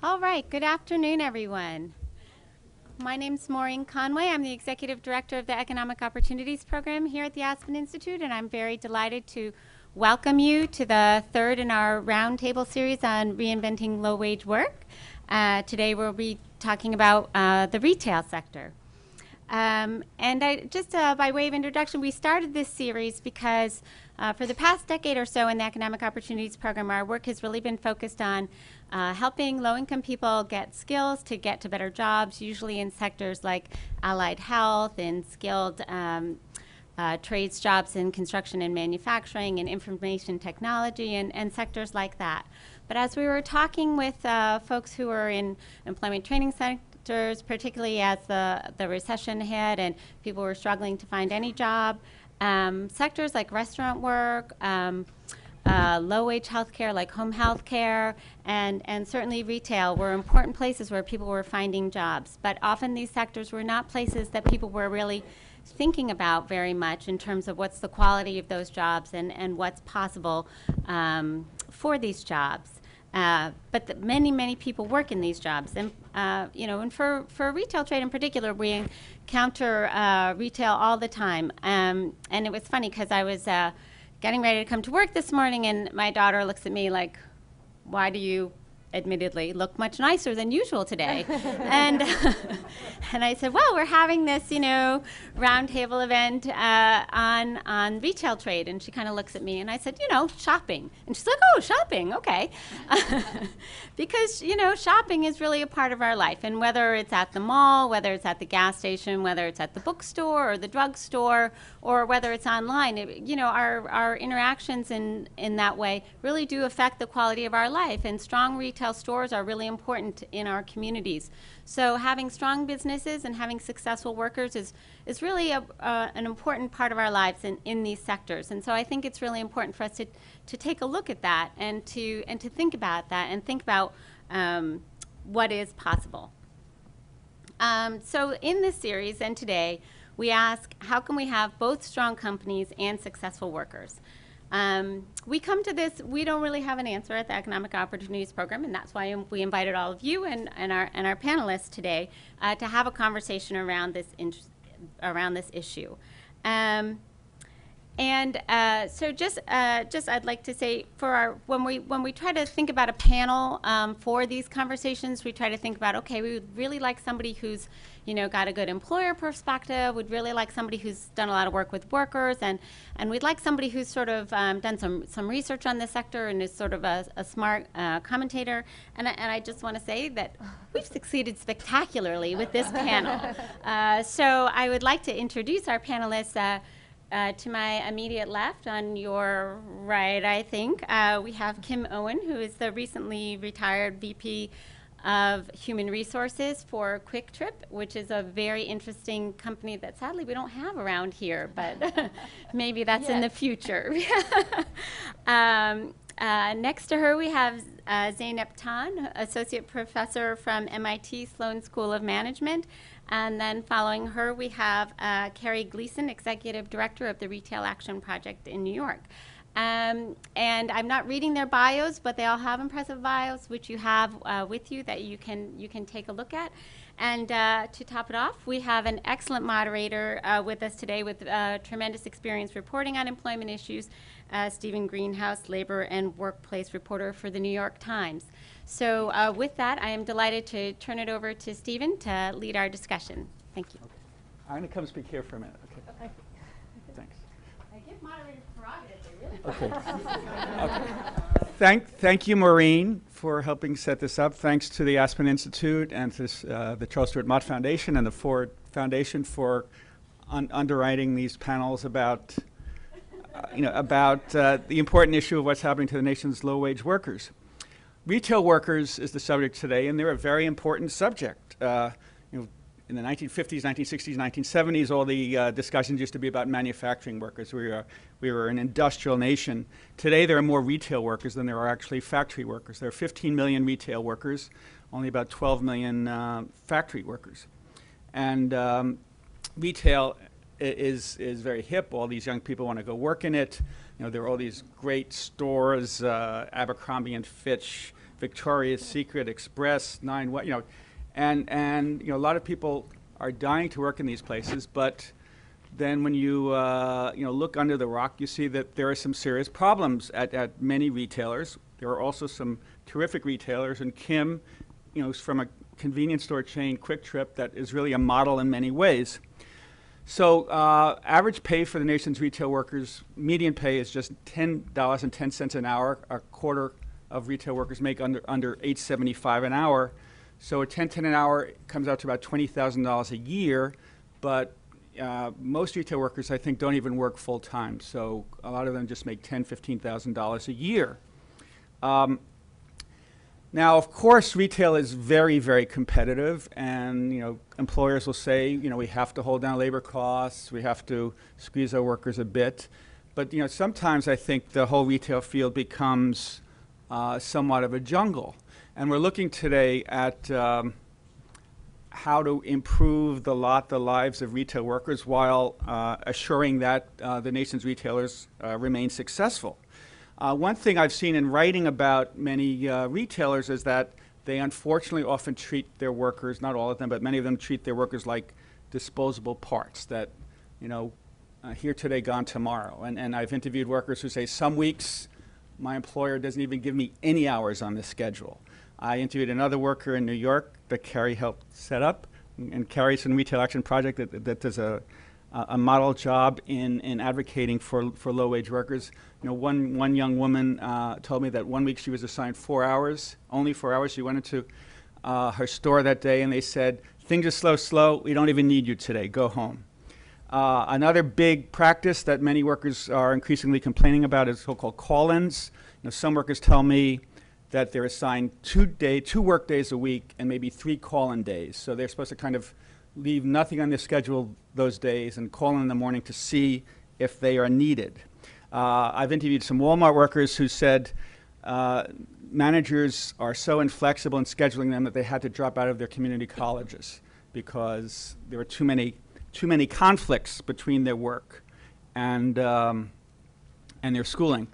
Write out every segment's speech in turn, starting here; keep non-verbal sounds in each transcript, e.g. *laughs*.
All right, good afternoon, everyone. My name is Maureen Conway. I'm the Executive Director of the Economic Opportunities Program here at the Aspen Institute, and I'm very delighted to welcome you to the third in our roundtable series on reinventing low wage work. Uh, today we'll be talking about uh, the retail sector. Um, and I, just uh, by way of introduction, we started this series because uh, for the past decade or so in the Economic Opportunities Program, our work has really been focused on uh, helping low-income people get skills to get to better jobs, usually in sectors like allied health and skilled um, uh, trades jobs in construction and manufacturing and information technology and, and sectors like that. But as we were talking with uh, folks who were in employment training sectors, particularly as the, the recession hit and people were struggling to find any job, um, sectors like restaurant work, um, uh, low-wage healthcare like home health care, and, and certainly retail were important places where people were finding jobs. But often these sectors were not places that people were really thinking about very much in terms of what's the quality of those jobs and, and what's possible um, for these jobs. Uh, but the, many, many people work in these jobs, and uh, you know, and for for retail trade in particular, we encounter uh, retail all the time. Um, and it was funny because I was uh, getting ready to come to work this morning, and my daughter looks at me like, "Why do you admittedly look much nicer than usual today. *laughs* and *laughs* and I said, well, we're having this, you know, roundtable event uh, on on retail trade. And she kind of looks at me and I said, you know, shopping. And she's like, oh, shopping, okay. *laughs* because, you know, shopping is really a part of our life. And whether it's at the mall, whether it's at the gas station, whether it's at the bookstore or the drugstore, or whether it's online, it, you know, our, our interactions in, in that way really do affect the quality of our life. And strong retail stores are really important in our communities. So having strong businesses and having successful workers is, is really a, uh, an important part of our lives in, in these sectors. And so I think it's really important for us to, to take a look at that and to, and to think about that and think about um, what is possible. Um, so in this series and today, we ask how can we have both strong companies and successful workers? Um, we come to this, we don't really have an answer at the Economic Opportunities Program, and that's why we invited all of you and, and, our, and our panelists today uh, to have a conversation around this, around this issue. Um, and uh, so just, uh, just I'd like to say for our, when we, when we try to think about a panel um, for these conversations, we try to think about, okay, we would really like somebody who's, you know, got a good employer perspective. We'd really like somebody who's done a lot of work with workers, and, and we'd like somebody who's sort of um, done some, some research on the sector and is sort of a, a smart uh, commentator. And, and I just want to say that *laughs* we've succeeded spectacularly with this panel. *laughs* Uh, so I would like to introduce our panelists. Uh, uh, to my immediate left, on your right, I think, uh, we have Kim Owen, who is the recently retired VP of Human Resources for QuikTrip, which is a very interesting company that sadly we don't have around here, but *laughs* maybe that's in the future. *laughs* um, uh, next to her, we have uh, Zeynep Ton, Associate Professor from MIT Sloan School of Management. And then following her, we have uh, Carrie Gleason, Executive Director of the Retail Action Project in New York. Um, and I'm not reading their bios, but they all have impressive bios, which you have uh, with you that you can you can take a look at. And uh, to top it off, we have an excellent moderator uh, with us today with uh, tremendous experience reporting on employment issues, uh, Steven Greenhouse, labor and workplace reporter for the New York Times. So uh, with that, I am delighted to turn it over to Steven to lead our discussion. Thank you. Okay. I'm going to come speak here for a minute. Okay. okay. Thanks. I give moderators prerogatives. They really *laughs* okay. okay. Thank, thank you, Maureen, for helping set this up. Thanks to the Aspen Institute and to uh, the Charles Stewart Mott Foundation and the Ford Foundation for un underwriting these panels about, uh, you know, about uh, the important issue of what's happening to the nation's low-wage workers retail workers is the subject today, and they're a very important subject. Uh, you know, in the 1950s, 1960s, 1970s, all the uh, discussions used to be about manufacturing workers. We were, we were an industrial nation. Today, there are more retail workers than there are actually factory workers. There are 15 million retail workers, only about 12 million uh, factory workers. And um, retail is, is very hip. All these young people want to go work in it. You know, there are all these great stores, uh, Abercrombie and Fitch, Victoria's Secret, Express, Nine, you know, and, and, you know, a lot of people are dying to work in these places, but then when you, uh, you know, look under the rock, you see that there are some serious problems at, at many retailers. There are also some terrific retailers, and Kim, you know, is from a convenience store chain, QuikTrip, that is really a model in many ways. So, uh, average pay for the nation's retail workers, median pay is just ten dollars and ten cents an hour. A quarter of retail workers make under under eight seventy five an hour. So, a ten ten an hour comes out to about twenty thousand dollars a year. But uh, most retail workers, I think, don't even work full time. So, a lot of them just make ten fifteen thousand dollars a year. Um, now, of course, retail is very, very competitive, and you know, employers will say, you know, we have to hold down labor costs, we have to squeeze our workers a bit. But you know, sometimes I think the whole retail field becomes uh, somewhat of a jungle, and we're looking today at um, how to improve the lot, the lives of retail workers, while uh, assuring that uh, the nation's retailers uh, remain successful. Uh, one thing I've seen in writing about many uh, retailers is that they unfortunately often treat their workers, not all of them, but many of them treat their workers like disposable parts that, you know, here today, gone tomorrow. And, and I've interviewed workers who say some weeks my employer doesn't even give me any hours on the schedule. I interviewed another worker in New York that Carrie helped set up, and Carrie's from Retail Action Project that, that does a, a model job in, in advocating for, for low wage workers. You know, one, one young woman uh, told me that one week she was assigned four hours, only four hours. She went into uh, her store that day and they said, Things are slow, slow. We don't even need you today. Go home. Uh, another big practice that many workers are increasingly complaining about is so-called call-ins. You know, some workers tell me that they're assigned two day, two work days a week, and maybe three call-in days. So they're supposed to kind of leave nothing on their schedule those days and call in, the morning to see if they are needed. Uh, I've interviewed some Walmart workers who said uh, managers are so inflexible in scheduling them that they had to drop out of their community colleges because there were too many too many conflicts between their work and um, and their schooling.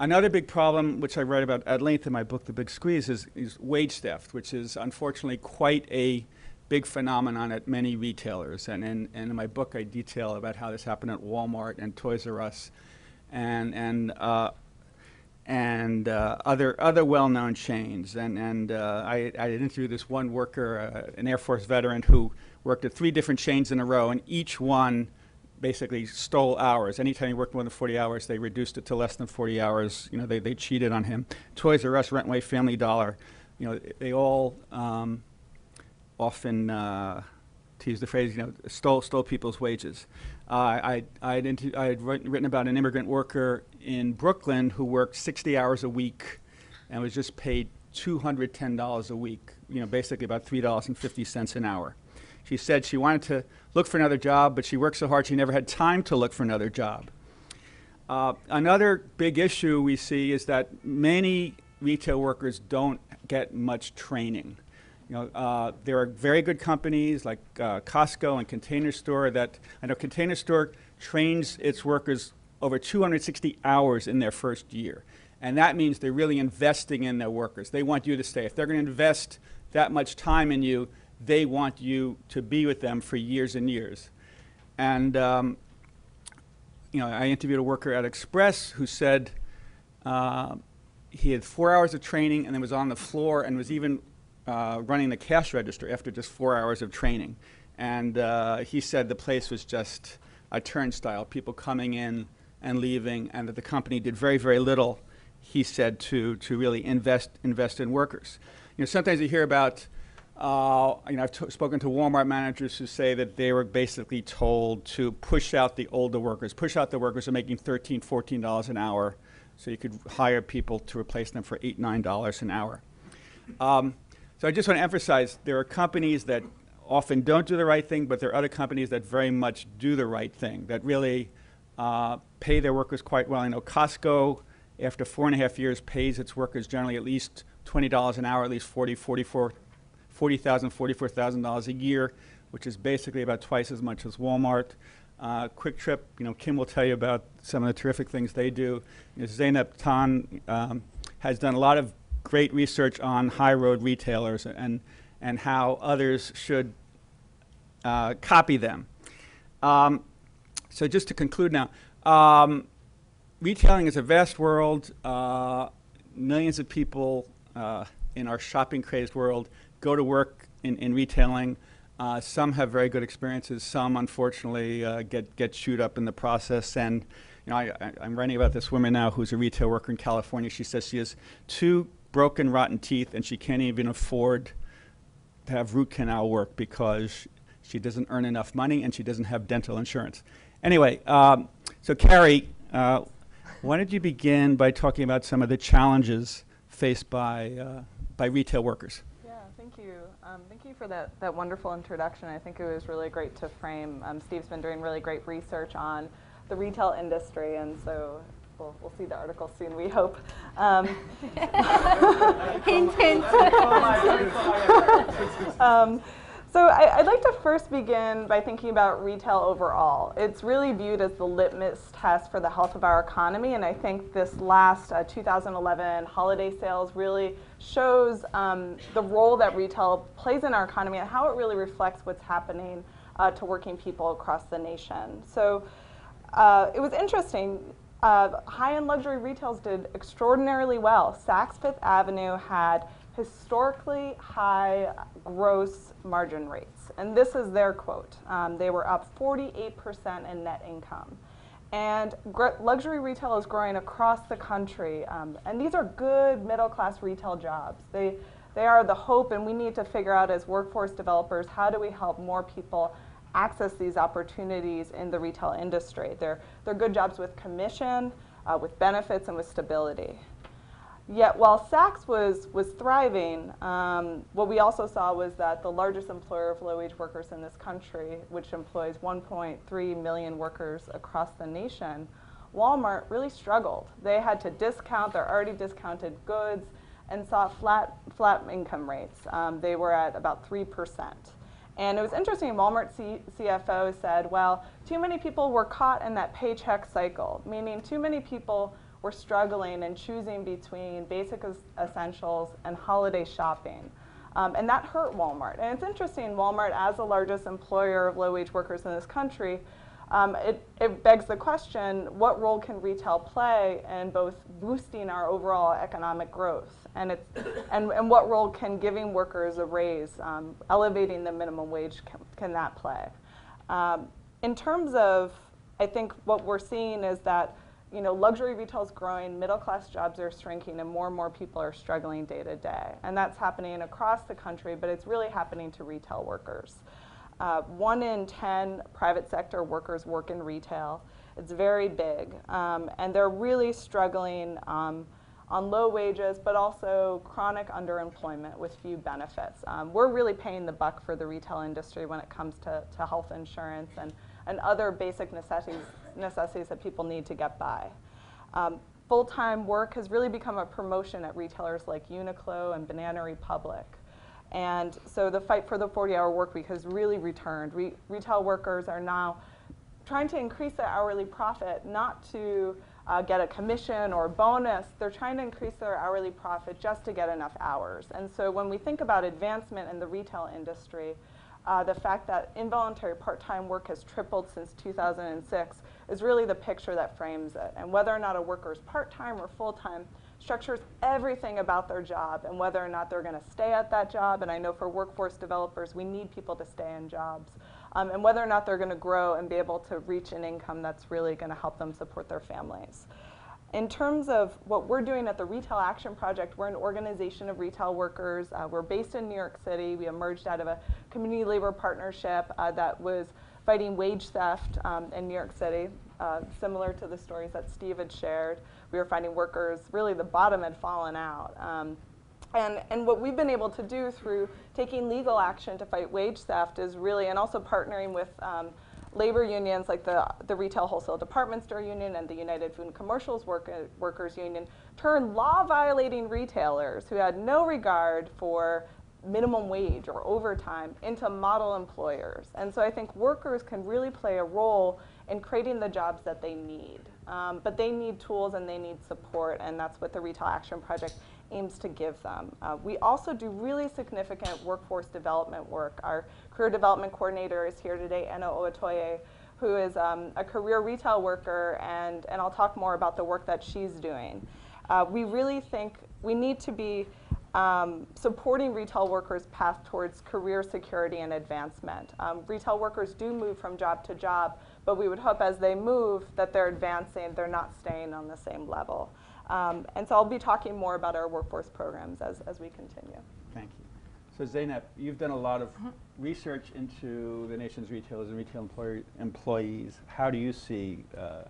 Another big problem, which I write about at length in my book, The Big Squeeze, is, is wage theft, which is unfortunately quite a big phenomenon at many retailers. And, and, and in my book, I detail about how this happened at Walmart and Toys R Us and, and, uh, and uh, other, other well-known chains. And, and uh, I, I interviewed this one worker, uh, an Air Force veteran, who worked at three different chains in a row, and each one basically stole hours. Anytime he worked more than 40 hours, they reduced it to less than 40 hours. You know, they, they cheated on him. Toys R Us, Rentway, Family Dollar, you know, they all um, often, uh, to use the phrase, you know, stole, stole people's wages. Uh, I, I had I had writ- written about an immigrant worker in Brooklyn who worked 60 hours a week and was just paid $210 a week, you know, basically about $3.50 an hour. She said she wanted to look for another job, but she worked so hard she never had time to look for another job. Uh, another big issue we see is that many retail workers don't get much training. You know, uh, there are very good companies like uh, Costco and Container Store that I know Container Store trains its workers over 260 hours in their first year. And that means they're really investing in their workers. They want you to stay. If they're going to invest that much time in you, they want you to be with them for years and years. And, um, you know, I interviewed a worker at Express who said uh, he had four hours of training and then was on the floor and was even uh, running the cash register after just four hours of training. And uh, he said the place was just a turnstile, people coming in and leaving, and that the company did very, very little, he said, to, to really invest, invest in workers. You know, sometimes you hear about uh, you know, I've spoken to Walmart managers who say that they were basically told to push out the older workers, push out the workers who are making $13, $14 an hour, so you could hire people to replace them for 8 $9 an hour. Um, so I just want to emphasize there are companies that often don't do the right thing, but there are other companies that very much do the right thing, that really uh, pay their workers quite well. I know Costco, after four and a half years, pays its workers generally at least $20 an hour, at least 40, 44 $40,000, $44,000 a year, which is basically about twice as much as Walmart. Uh, QuikTrip, you know, Kim will tell you about some of the terrific things they do. You know, Zeynep Ton um, has done a lot of great research on high road retailers and, and how others should uh, copy them. Um, so just to conclude now, um, retailing is a vast world. Uh, millions of people uh, in our shopping crazed world go to work in, in retailing. Uh, some have very good experiences. Some, unfortunately, uh, get get chewed up in the process. And you know, I, I, I'm writing about this woman now who's a retail worker in California. She says she has two broken, rotten teeth, and she can't even afford to have root canal work because she doesn't earn enough money and she doesn't have dental insurance. Anyway, um, so Carrie, uh, why don't you begin by talking about some of the challenges faced by uh, by retail workers? Yeah, thank you. Um, thank you for that, that wonderful introduction. I think it was really great to frame. Um, Steve's been doing really great research on the retail industry, and so we'll, we'll see the article soon, we hope. Um, *laughs* *laughs* hint, hint. *laughs* um, so I, would like to first begin by thinking about retail overall. It's really viewed as the litmus test for the health of our economy, and I think this last uh, 2011 holiday sales really shows um, the role that retail plays in our economy and how it really reflects what's happening uh, to working people across the nation. So uh, it was interesting. Uh, high-end luxury retails did extraordinarily well. Saks Fifth Avenue had historically high gross margin rates. And this is their quote. Um, they were up 48% in net income. And luxury retail is growing across the country. Um, and these are good middle class retail jobs. They, they are the hope, and we need to figure out as workforce developers how do we help more people access these opportunities in the retail industry. They're, they're good jobs with commission, uh, with benefits, and with stability. Yet while Saks was, was thriving, um, what we also saw was that the largest employer of low-wage workers in this country, which employs 1.3 million workers across the nation, Walmart really struggled. They had to discount their already discounted goods and saw flat, flat income rates. Um, they were at about 3%. And it was interesting, Walmart C CFO said, well, too many people were caught in that paycheck cycle, meaning too many people were struggling and choosing between basic essentials and holiday shopping. Um, and that hurt Walmart. And it's interesting, Walmart, as the largest employer of low wage workers in this country, um, it, it, begs the question what role can retail play in both boosting our overall economic growth? And, it's, and, and what role can giving workers a raise, um, elevating the minimum wage, can, can that play? Um, in terms of, I think what we're seeing is that you know, luxury retail is growing, middle class jobs are shrinking, and more and more people are struggling day to day. And that's happening across the country, but it's really happening to retail workers. Uh, one in 10 private sector workers work in retail. It's very big, um, and they're really struggling um, on low wages, but also chronic underemployment with few benefits. Um, we're really paying the buck for the retail industry when it comes to, to health insurance and, and other basic necessities necessities that people need to get by. Um, Full-time work has really become a promotion at retailers like Uniqlo and Banana Republic. And so the fight for the 40-hour work week has really returned. Re retail workers are now trying to increase their hourly profit, not to uh, get a commission or a bonus. They're trying to increase their hourly profit just to get enough hours. And so when we think about advancement in the retail industry, uh, the fact that involuntary part-time work has tripled since 2006 is really the picture that frames it. And whether or not a worker is part-time or full-time structures everything about their job and whether or not they're going to stay at that job. And I know for workforce developers, we need people to stay in jobs. Um, and whether or not they're going to grow and be able to reach an income that's really going to help them support their families. In terms of what we're doing at the Retail Action Project, we're an organization of retail workers. Uh, we're based in New York City. We emerged out of a community labor partnership uh, that was fighting wage theft um, in New York City, uh, similar to the stories that Steve had shared. We were finding workers, really the bottom had fallen out. Um, and, and what we've been able to do through taking legal action to fight wage theft is really, and also partnering with um, labor unions like the, the Retail Wholesale Department Store Union and the United Food and Commercials Work, Workers Union turned law-violating retailers who had no regard for minimum wage or overtime into model employers. And so I think workers can really play a role in creating the jobs that they need. Um, but they need tools and they need support, and that's what the Retail Action Project aims to give them. Uh, we also do really significant workforce development work. Our career development coordinator is here today, Anna Oatoye, who is um, a career retail worker, and, and I'll talk more about the work that she's doing. Uh, we really think we need to be um, supporting retail workers' path towards career security and advancement. Um, retail workers do move from job to job, but we would hope as they move that they're advancing, they're not staying on the same level. Um, and so I'll be talking more about our workforce programs as, as we continue. Thank you. So Zeynep, you've done a lot of research into the nation's retailers and retail employer, employees. How do you see uh,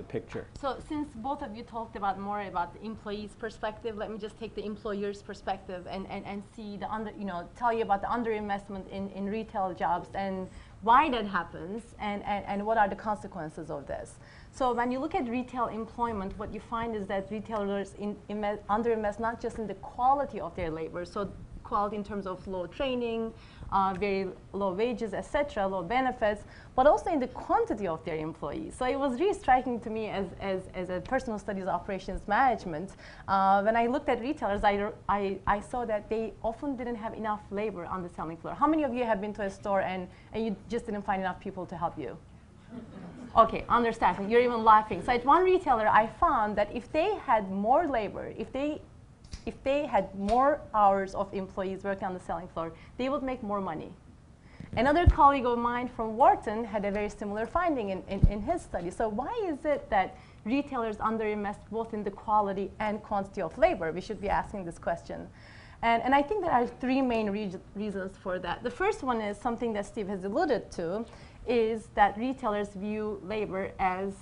the picture? So since both of you talked about more about the employee's perspective, let me just take the employer's perspective and, and, and see the under, you know, tell you about the underinvestment in, in retail jobs and why that happens and, and, and what are the consequences of this. So when you look at retail employment, what you find is that retailers in, invest, underinvest not just in the quality of their labor, so quality in terms of low training, uh, very low wages, etc., low benefits, but also in the quantity of their employees. So it was really striking to me as, as, as a personal studies operations management. Uh, when I looked at retailers, I, I, I saw that they often didn't have enough labor on the selling floor. How many of you have been to a store and, and you just didn't find enough people to help you? Okay, understaffing. You're even laughing. So at one retailer, I found that if they had more labor, if they if they had more hours of employees working on the selling floor, they would make more money. Another colleague of mine from Wharton had a very similar finding in, in, in his study. So why is it that retailers underinvest both in the quality and quantity of labor? We should be asking this question. And, and I think there are three main re reasons for that. The first one is something that Steve has alluded to, is that retailers view labor as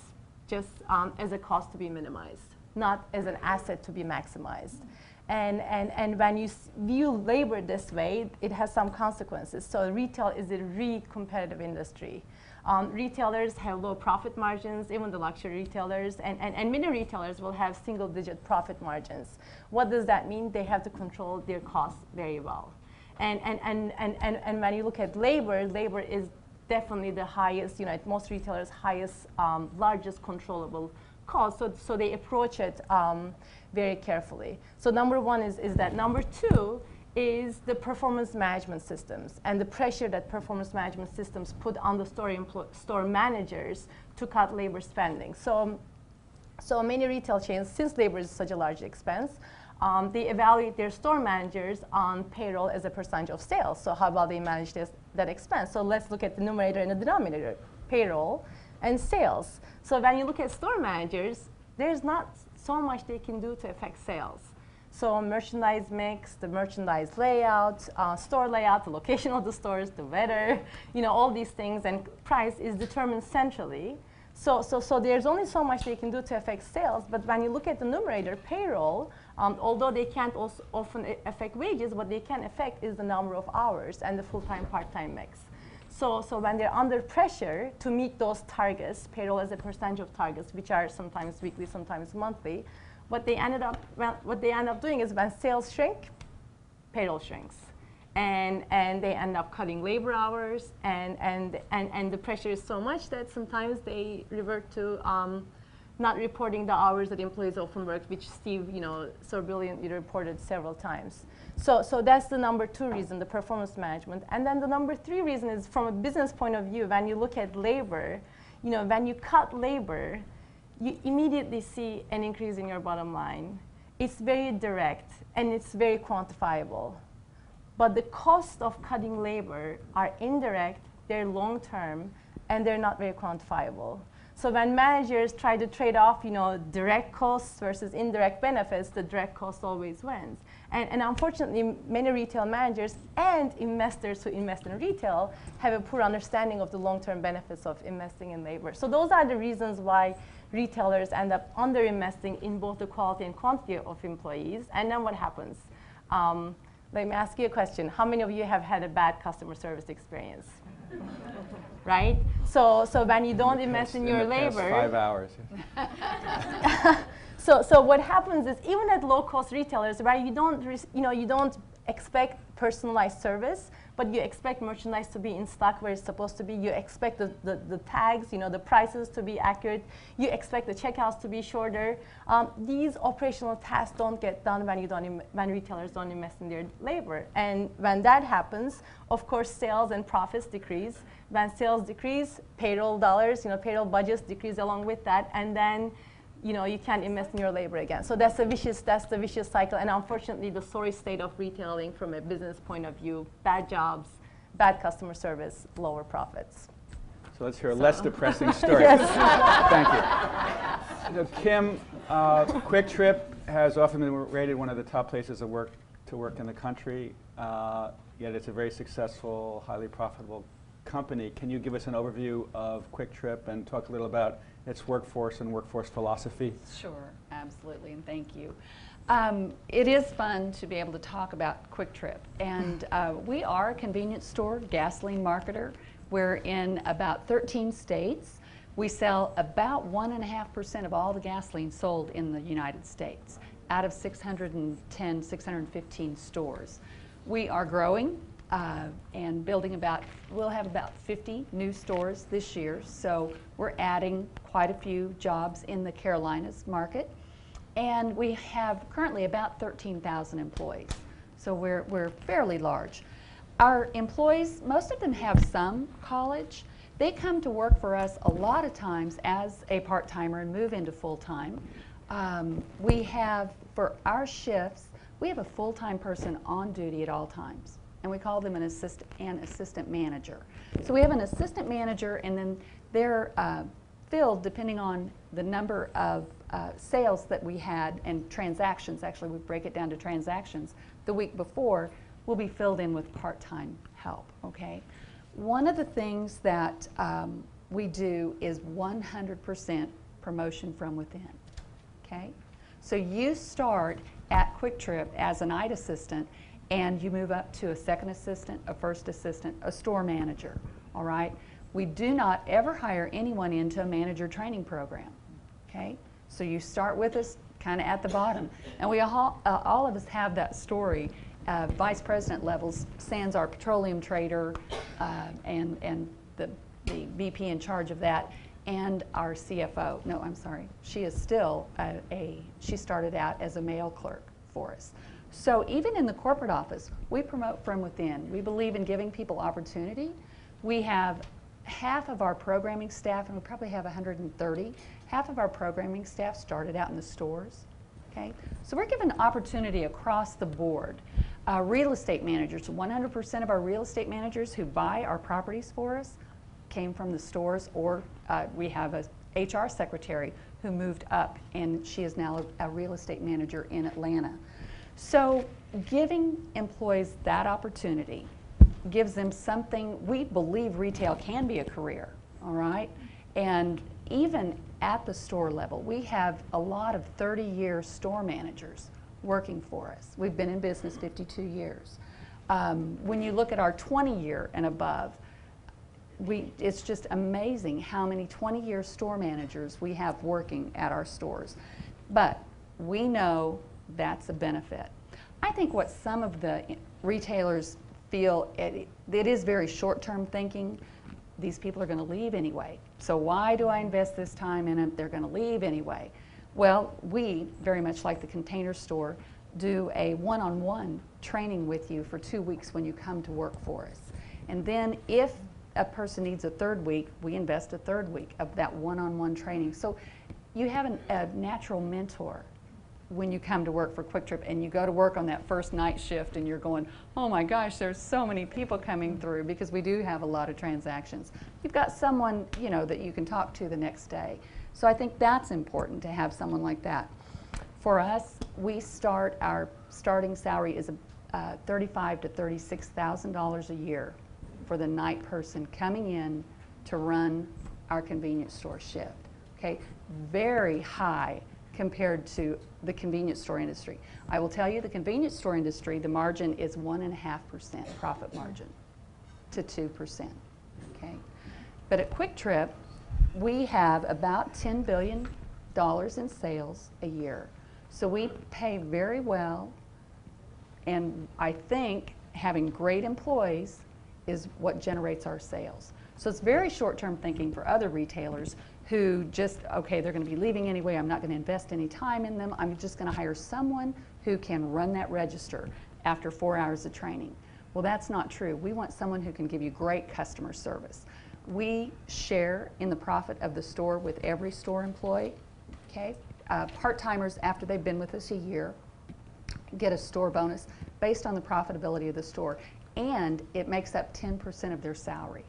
just um, as a cost to be minimized, not as an asset to be maximized. And, and, and when you view labor this way, it has some consequences. So retail is a really competitive industry. Um, retailers have low profit margins, even the luxury retailers, and, and, and many retailers will have single digit profit margins. What does that mean? They have to control their costs very well. And, and, and, and, and, and when you look at labor, labor is definitely the highest, you know, most retailers, highest, um, largest controllable cost. So, so they approach it um, very carefully. So number one is, is that. Number two is the performance management systems and the pressure that performance management systems put on the store, store managers to cut labor spending. So, so many retail chains, since labor is such a large expense, um, they evaluate their store managers on payroll as a percentage of sales. So how well they manage this, that expense. So let's look at the numerator and the denominator, payroll and sales. So when you look at store managers, there's not so much they can do to affect sales. So merchandise mix, the merchandise layout, uh, store layout, the location of the stores, the weather, you know, all these things, and price is determined centrally. So, so, so there's only so much they can do to affect sales, but when you look at the numerator, payroll, um, although they can't also often affect wages, what they can affect is the number of hours and the full-time, part-time mix. So, so when they're under pressure to meet those targets, payroll as a percentage of targets, which are sometimes weekly, sometimes monthly, what they ended up, what they end up doing is when sales shrink, payroll shrinks. And, and they end up cutting labor hours, and, and, and, and the pressure is so much that sometimes they revert to um, not reporting the hours that employees often work, which Steve, you know, so brilliantly reported several times. So, so that's the number two reason, the performance management. And then the number three reason is from a business point of view, when you look at labor, you know, when you cut labor, you immediately see an increase in your bottom line. It's very direct and it's very quantifiable. But the cost of cutting labor are indirect, they're long term, and they're not very quantifiable. So when managers try to trade off, you know, direct costs versus indirect benefits, the direct cost always wins. And, and unfortunately, many retail managers and investors who invest in retail have a poor understanding of the long-term benefits of investing in labor. So those are the reasons why retailers end up underinvesting in both the quality and quantity of employees. And then what happens? Um, let me ask you a question. How many of you have had a bad customer service experience? *laughs* right? So, so when you don't invest in, in your labor, five hours. *laughs* *laughs* so, so what happens is even at low-cost retailers, right? You don't, you know, you don't expect personalized service, but you expect merchandise to be in stock where it's supposed to be. You expect the, the, the tags, you know, the prices to be accurate. You expect the checkouts to be shorter. Um, these operational tasks don't get done when, you don't when retailers don't invest in their labor. And when that happens, of course, sales and profits decrease. When sales decrease, payroll dollars, you know, payroll budgets decrease along with that. And then you know, you can't invest in your labor again. So that's a vicious, that's the vicious cycle. And unfortunately, the sorry state of retailing from a business point of view, bad jobs, bad customer service, lower profits. So let's hear a less depressing *laughs* story. Thank you. So Kim, uh, QuikTrip has often been rated one of the top places of work to work in the country. Uh, yet it's a very successful, highly profitable company. Can you give us an overview of QuikTrip and talk a little about its workforce and workforce philosophy? Sure, absolutely, and thank you. Um, it is fun to be able to talk about QuikTrip, and *laughs* uh, we are a convenience store, gasoline marketer. We're in about 13 states. We sell about 1.5% of all the gasoline sold in the United States out of 610, 615 stores. We are growing uh, and building about, we'll have about 50 new stores this year. So we're adding quite a few jobs in the Carolinas market. And we have currently about 13,000 employees. So we're, we're fairly large. Our employees, most of them have some college. They come to work for us a lot of times as a part-timer and move into full-time. Um, we have, for our shifts, we have a full-time person on duty at all times and we call them an assistant, an assistant manager. So we have an assistant manager, and then they're uh, filled depending on the number of uh, sales that we had and transactions. Actually, we break it down to transactions. The week before will be filled in with part-time help. Okay. One of the things that um, we do is 100% promotion from within. Okay. So you start at QuikTrip as an IT assistant and you move up to a second assistant, a first assistant, a store manager, all right? We do not ever hire anyone into a manager training program, okay? So you start with us kind of at the bottom. And we all, uh, all of us have that story. Uh, vice president levels, Sans our petroleum trader uh, and, and the, the VP in charge of that, and our CFO. No, I'm sorry. She is still a, a she started out as a mail clerk for us. So even in the corporate office, we promote from within. We believe in giving people opportunity. We have half of our programming staff, and we probably have 130, half of our programming staff started out in the stores. Okay? So we're given opportunity across the board. Uh, real estate managers, 100% of our real estate managers who buy our properties for us came from the stores, or uh, we have a HR secretary who moved up, and she is now a, a real estate manager in Atlanta. So giving employees that opportunity gives them something, we believe retail can be a career, all right? And even at the store level, we have a lot of 30-year store managers working for us. We've been in business 52 years. Um, when you look at our 20-year and above, we, it's just amazing how many 20-year store managers we have working at our stores. But we know that's a benefit. I think what some of the retailers feel, it, it is very short-term thinking. These people are going to leave anyway. So why do I invest this time in them? They're going to leave anyway. Well, we, very much like the container store, do a one-on-one training with you for two weeks when you come to work for us. And then if a person needs a third week, we invest a third week of that one-on-one training. So you have an, a natural mentor when you come to work for QuikTrip and you go to work on that first night shift and you're going, oh my gosh, there's so many people coming through because we do have a lot of transactions. You've got someone, you know, that you can talk to the next day. So I think that's important to have someone like that. For us, we start, our starting salary is uh, 35 to $36,000 a year for the night person coming in to run our convenience store shift. Okay, very high compared to the convenience store industry. I will tell you the convenience store industry, the margin is 1.5% profit margin to 2%. Okay? But at QuikTrip, we have about $10 billion in sales a year. So we pay very well And I think having great employees is what generates our sales. So it's very short-term thinking for other retailers who just, okay, they're going to be leaving anyway, I'm not going to invest any time in them, I'm just going to hire someone who can run that register after four hours of training. Well, that's not true. We want someone who can give you great customer service. We share in the profit of the store with every store employee, okay? Uh, part-timers, after they've been with us a year, get a store bonus based on the profitability of the store. And it makes up 10% of their salary,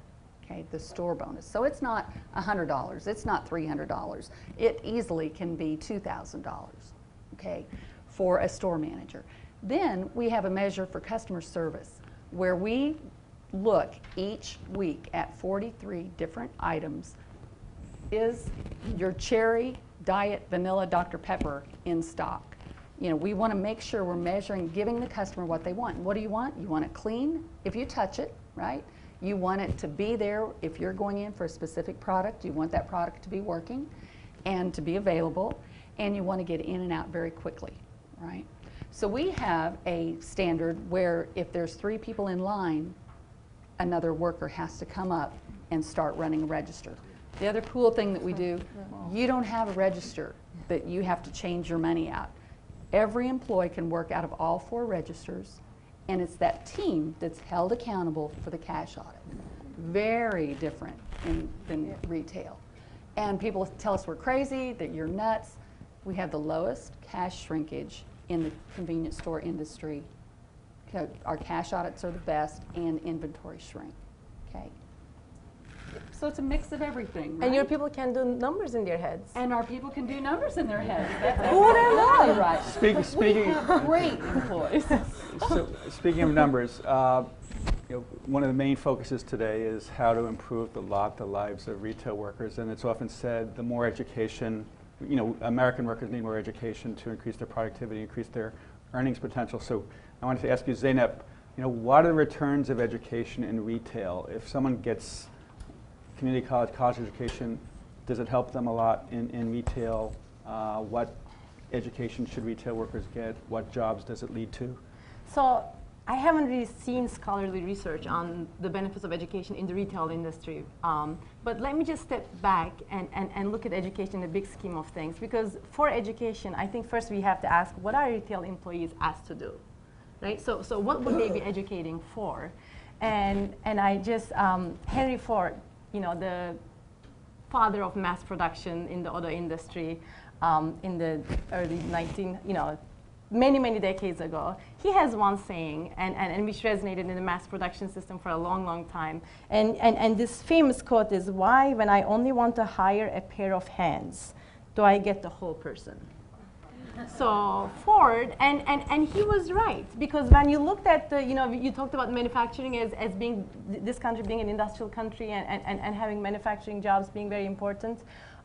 okay, the store bonus. So it's not $100, it's not $300. It easily can be $2,000, okay, for a store manager. Then we have a measure for customer service where we look each week at 43 different items. Is your cherry diet vanilla Dr. Pepper in stock? You know, we want to make sure we're measuring, giving the customer what they want. What do you want? You want it clean if you touch it, right? You want it to be there if you're going in for a specific product. You want that product to be working and to be available, and you want to get in and out very quickly, right? So we have a standard where if there's three people in line, another worker has to come up and start running a register. The other cool thing that we do, you don't have a register that you have to change your money out. Every employee can work out of all four registers, and it's that team that's held accountable for the cash audit. Very different in, than retail. And people tell us we're crazy, that you're nuts. We have the lowest cash shrinkage in the convenience store industry. Our cash audits are the best, and inventory shrink. Okay. So it's a mix of everything. And your people can do numbers in their heads. And our people can do numbers in their heads. *laughs* That's Who would have exactly known? right. Speaking, We speaking, have great employees. So, speaking of numbers, uh, you know, one of the main focuses today is how to improve the lot, the lives of retail workers, and it's often said the more education, you know, American workers need more education to increase their productivity, increase their earnings potential. So I wanted to ask you, Zeynep, you know, what are the returns of education in retail? If someone gets community college, college education, does it help them a lot in, in retail? Uh, what education should retail workers get? What jobs does it lead to? So I haven't really seen scholarly research on the benefits of education in the retail industry. Um, but let me just step back and, and, and look at education in the big scheme of things. Because for education, I think first we have to ask what are retail employees asked to do? Right? So, so what would they be educating for? And, and I just, um, Henry Ford, you know, the father of mass production in the auto industry um, in the early 19, you know, many, many decades ago. He has one saying, and, and, and which resonated in the mass production system for a long, long time. And, and, and this famous quote is, why, when I only want to hire a pair of hands, do I get the whole person? So Ford, and, and, and he was right because when you looked at the, you know, you talked about manufacturing as, as being, th- this country being an industrial country and, and, and, and having manufacturing jobs being very important.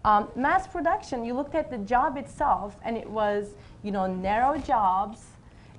Um, mass production, you looked at the job itself and it was, you know, narrow jobs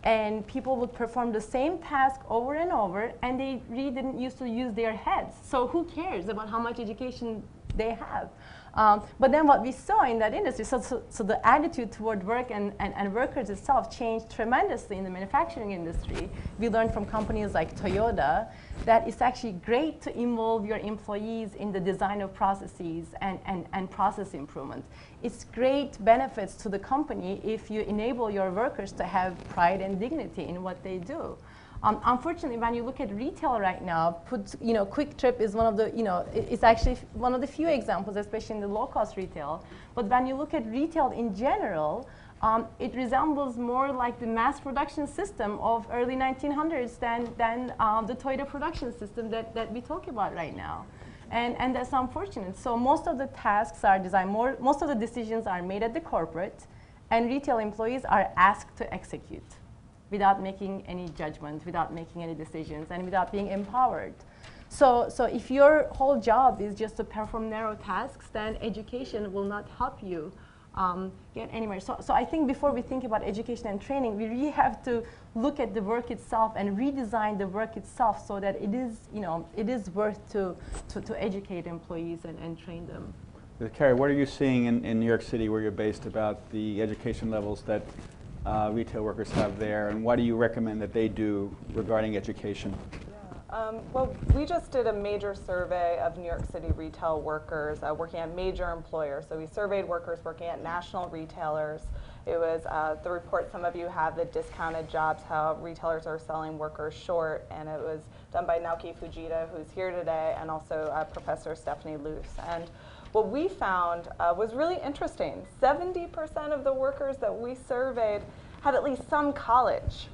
and people would perform the same task over and over and they really didn't used to use their heads. So who cares about how much education they have? Um, but then what we saw in that industry, so, so, so the attitude toward work and, and, and workers itself changed tremendously in the manufacturing industry. We learned from companies like Toyota that it's actually great to involve your employees in the design of processes and, and, and process improvement. It's great benefits to the company if you enable your workers to have pride and dignity in what they do. Um, unfortunately, when you look at retail right now, put, you know, QuikTrip is one of the, you know, it's actually one of the few examples, especially in the low-cost retail. But when you look at retail in general, um, it resembles more like the mass production system of early 1900s than, than um, the Toyota production system that, that we talk about right now. And, and that's unfortunate. So most of the tasks are designed, more, most of the decisions are made at the corporate, and retail employees are asked to execute without making any judgment, without making any decisions, and without being empowered. So, so if your whole job is just to perform narrow tasks, then education will not help you um, get anywhere. So, so I think before we think about education and training, we really have to look at the work itself and redesign the work itself so that it is, you know, it is worth to, to, to educate employees and, and train them. Carrie, what are you seeing in, in New York City where you're based about the education levels that uh, retail workers have there, and what do you recommend that they do regarding education? Um, well, we just did a major survey of New York City retail workers uh, working at major employers. So we surveyed workers working at national retailers. It was uh, the report some of you have, the discounted jobs, how retailers are selling workers short, and it was done by Naoki Fujita, who's here today, and also uh, Professor Stephanie Luce. And what we found uh, was really interesting. 70% of the workers that we surveyed had at least some college.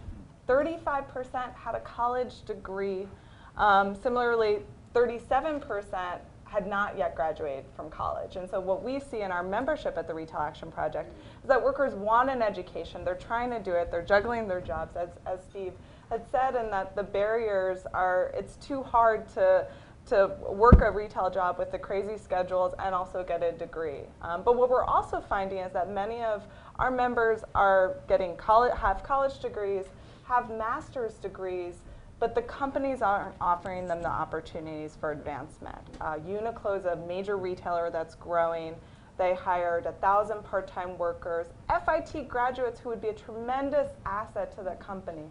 35% had a college degree. Um, similarly, 37% had not yet graduated from college. And so what we see in our membership at the Retail Action Project is that workers want an education. They're trying to do it. They're juggling their jobs, as, as Steve had said, and that the barriers are, it's too hard to, to work a retail job with the crazy schedules and also get a degree. Um, but what we're also finding is that many of our members are getting college, have college degrees, have master's degrees, but the companies aren't offering them the opportunities for advancement. Uh, Uniqlo is a major retailer that's growing. They hired a 1,000 part-time workers, FIT graduates who would be a tremendous asset to the company.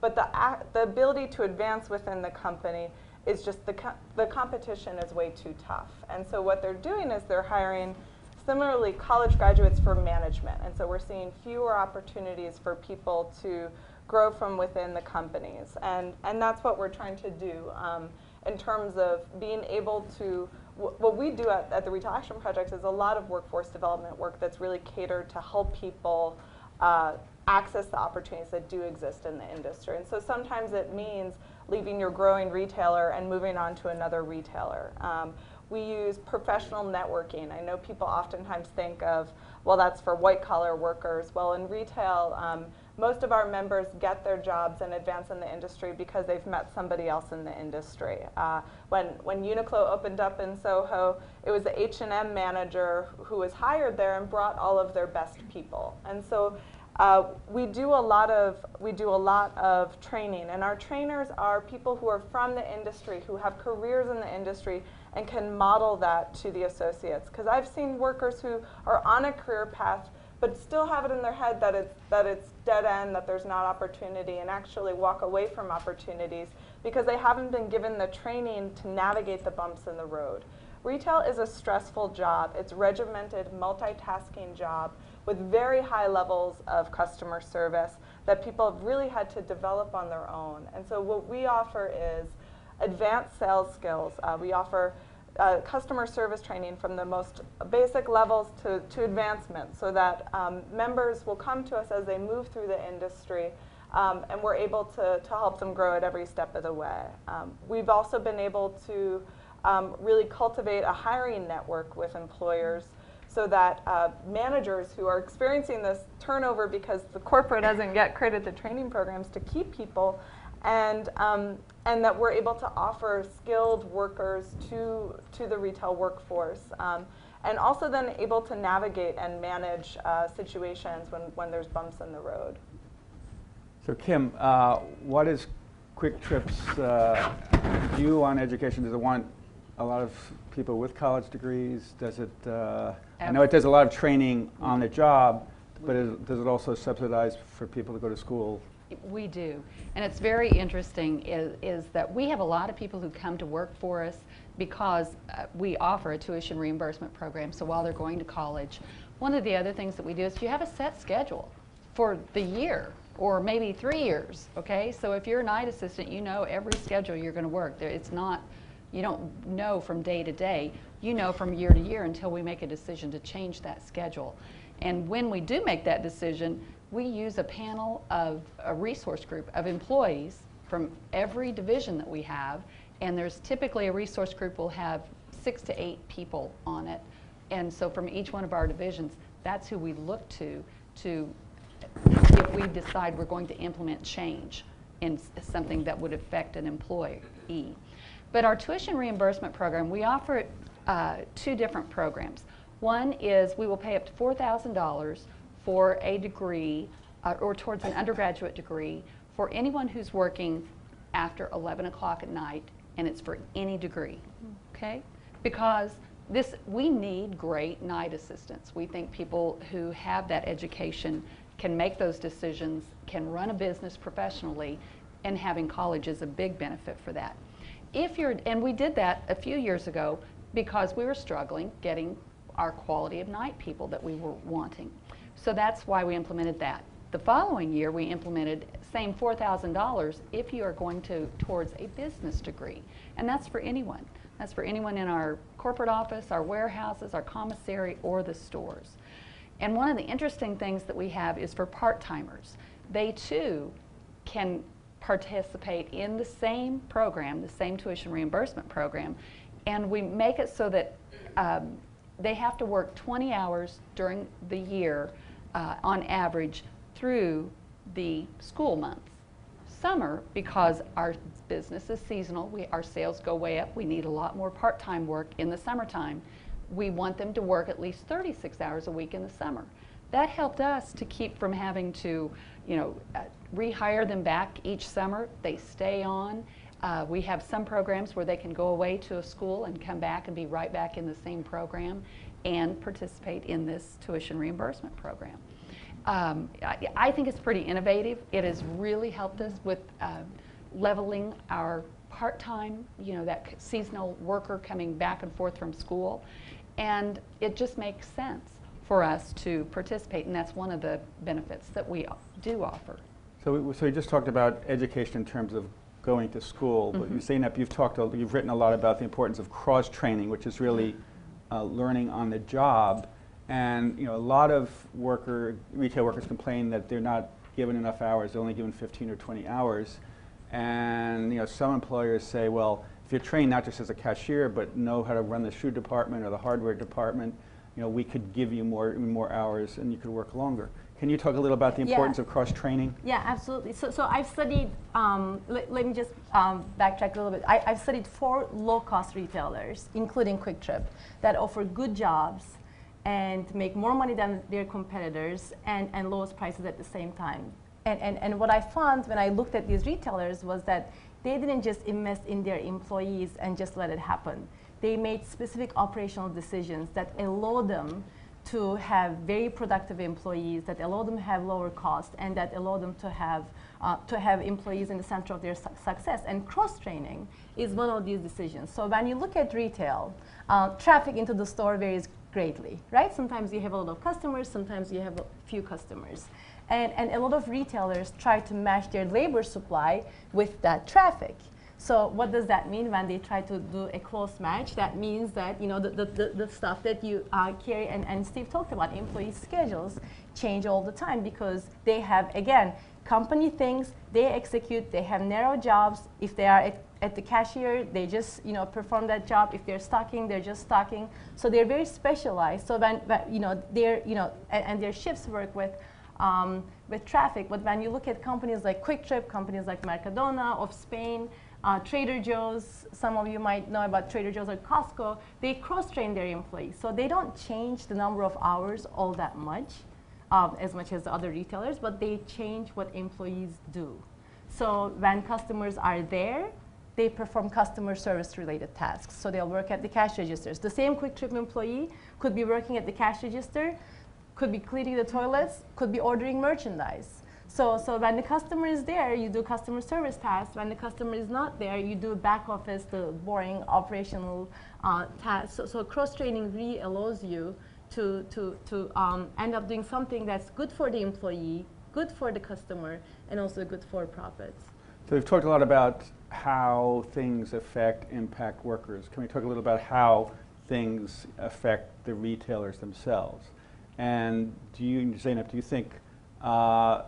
But the, the ability to advance within the company is just the, co the competition is way too tough. And so what they're doing is they're hiring similarly college graduates for management. And so we're seeing fewer opportunities for people to grow from within the companies. And, and that's what we're trying to do um, in terms of being able to, what we do at, at the Retail Action Project is a lot of workforce development work that's really catered to help people uh, access the opportunities that do exist in the industry. And so sometimes it means leaving your growing retailer and moving on to another retailer. Um, we use professional networking. I know people oftentimes think of, well, that's for white collar workers. Well, in retail, um, most of our members get their jobs and advance in the industry because they've met somebody else in the industry. Uh, when, when Uniqlo opened up in Soho, it was the H&M manager who was hired there and brought all of their best people. And so uh, we do a lot of we do a lot of training, and our trainers are people who are from the industry, who have careers in the industry, and can model that to the associates. Because I've seen workers who are on a career path but still have it in their head that it's, that it's dead end, that there's not opportunity, and actually walk away from opportunities because they haven't been given the training to navigate the bumps in the road. Retail is a stressful job. It's regimented, multitasking job with very high levels of customer service that people have really had to develop on their own. And so what we offer is advanced sales skills. Uh, we offer uh, customer service training from the most basic levels to, to advancement so that um, members will come to us as they move through the industry um, and we're able to, to help them grow at every step of the way. Um, we've also been able to um, really cultivate a hiring network with employers so that uh, managers who are experiencing this turnover because the corporate hasn't yet created the training programs to keep people and, um, and that we're able to offer skilled workers to, to the retail workforce. Um, and also then able to navigate and manage uh, situations when, when there's bumps in the road. So Kim, uh, what is QuikTrip's uh, view on education? Does it want a lot of people with college degrees? Does it, uh, I know it does a lot of training on the job, but is, does it also subsidize for people to go to school we do. And it's very interesting is, is that we have a lot of people who come to work for us because uh, we offer a tuition reimbursement program. So while they're going to college, one of the other things that we do is you have a set schedule for the year or maybe three years, okay? So if you're a night assistant, you know every schedule you're going to work. There, it's not, you don't know from day to day. You know from year to year until we make a decision to change that schedule. And when we do make that decision, we use a panel of a resource group of employees from every division that we have, and there's typically a resource group will have six to eight people on it. And so from each one of our divisions, that's who we look to to if we decide we're going to implement change in something that would affect an employee. But our tuition reimbursement program, we offer uh, two different programs. One is we will pay up to $4,000 for a degree uh, or towards an undergraduate degree for anyone who's working after 11 o'clock at night and it's for any degree, okay? Because this, we need great night assistants. We think people who have that education can make those decisions, can run a business professionally, and having college is a big benefit for that. If you're, and we did that a few years ago because we were struggling getting our quality of night people that we were wanting. So that's why we implemented that. The following year, we implemented same $4,000 if you are going to towards a business degree, and that's for anyone. That's for anyone in our corporate office, our warehouses, our commissary, or the stores. And one of the interesting things that we have is for part-timers. They too can participate in the same program, the same tuition reimbursement program, and we make it so that um, they have to work 20 hours during the year uh, on average through the school months. Summer, because our business is seasonal, we, our sales go way up, we need a lot more part-time work in the summertime. We want them to work at least 36 hours a week in the summer. That helped us to keep from having to, you know, uh, rehire them back each summer. They stay on. Uh, we have some programs where they can go away to a school and come back and be right back in the same program and participate in this tuition reimbursement program. Um, I, I think it's pretty innovative. It has really helped us with uh, leveling our part-time, you know, that seasonal worker coming back and forth from school. And it just makes sense for us to participate, and that's one of the benefits that we do offer. So, we- so you just talked about education in terms of going to school, but Mm-hmm. you're saying that you've talked, a- you've written a lot about the importance of cross-training, which is really uh, learning on the job. And, you know, a lot of worker, retail workers complain that they're not given enough hours, they're only given 15 or 20 hours. And, you know, some employers say, well, if you're trained not just as a cashier, but know how to run the shoe department or the hardware department, you know, we could give you more, more hours and you could work longer. Can you talk a little about the Yeah. importance of cross-training? Yeah, absolutely. So, so I've studied, um, let, let me just um, backtrack a little bit. I, I've studied four low-cost retailers, including QuikTrip, that offer good jobs and make more money than their competitors and, and lowest prices at the same time. And, and, and what I found when I looked at these retailers was that they didn't just invest in their employees and just let it happen. They made specific operational decisions that allow them to have very productive employees that allow them to have lower cost and that allow them to have uh, to have employees in the center of their su- success. And cross training is one of these decisions. So when you look at retail uh, traffic into the store varies greatly right? Sometimes you have a lot of customers sometimes you have a few customers. And, and a lot of retailers try to match their labor supply with that traffic so what does that mean when they try to do a close match? That means that you know the, the, the, the stuff that you uh, and, and Steve talked about employee schedules change all the time because they have again company things they execute they have narrow jobs. If they are at, at the cashier they just you know perform that job. If they're stocking they're just stocking. So they're very specialized. So when, when you know they're you know and, and their shifts work with um, with traffic. But when you look at companies like QuikTrip companies like Mercadona of Spain uh, Trader Joe's, some of you might know about Trader Joe's or Costco, they cross-train their employees. So they don't change the number of hours all that much, um, as much as the other retailers, but they change what employees do. So when customers are there, they perform customer service related tasks. So they'll work at the cash registers. The same QuikTrip employee could be working at the cash register, could be cleaning the toilets, could be ordering merchandise. So, so when the customer is there, you do customer service tasks. When the customer is not there, you do back office, the boring operational uh, tasks. So, so cross training really allows you to, to, to um, end up doing something that's good for the employee, good for the customer, and also good for profits. So we've talked a lot about how things affect, impact workers. Can we talk a little about how things affect the retailers themselves? And do you, Zeynep, do you think uh,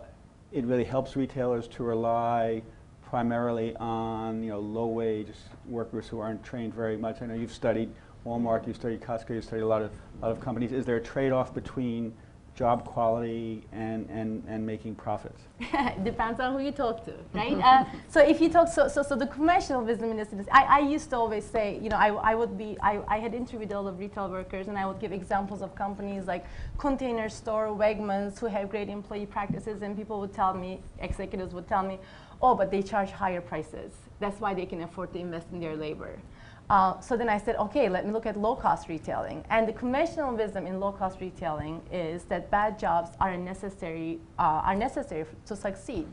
it really helps retailers to rely primarily on you know low-wage workers who aren't trained very much? I know you've studied Walmart, you've studied Costco, you've studied a lot of, a lot of companies. Is there a trade-off between job quality and, and, and making profits? *laughs* Depends on who you talk to, *laughs* right? uh, so if you talk, so, so, so the commercial wisdom in this is, I, I used to always say, you know, I, I would be, I, I had interviewed all of retail workers and I would give examples of companies like Container Store, Wegmans, who have great employee practices and people would tell me, executives would tell me, oh, but they charge higher prices. That's why they can afford to invest in their labor. Uh, so then I said, okay, let me look at low cost retailing. And the conventional wisdom in low cost retailing is that bad jobs are necessary, uh, are necessary to succeed.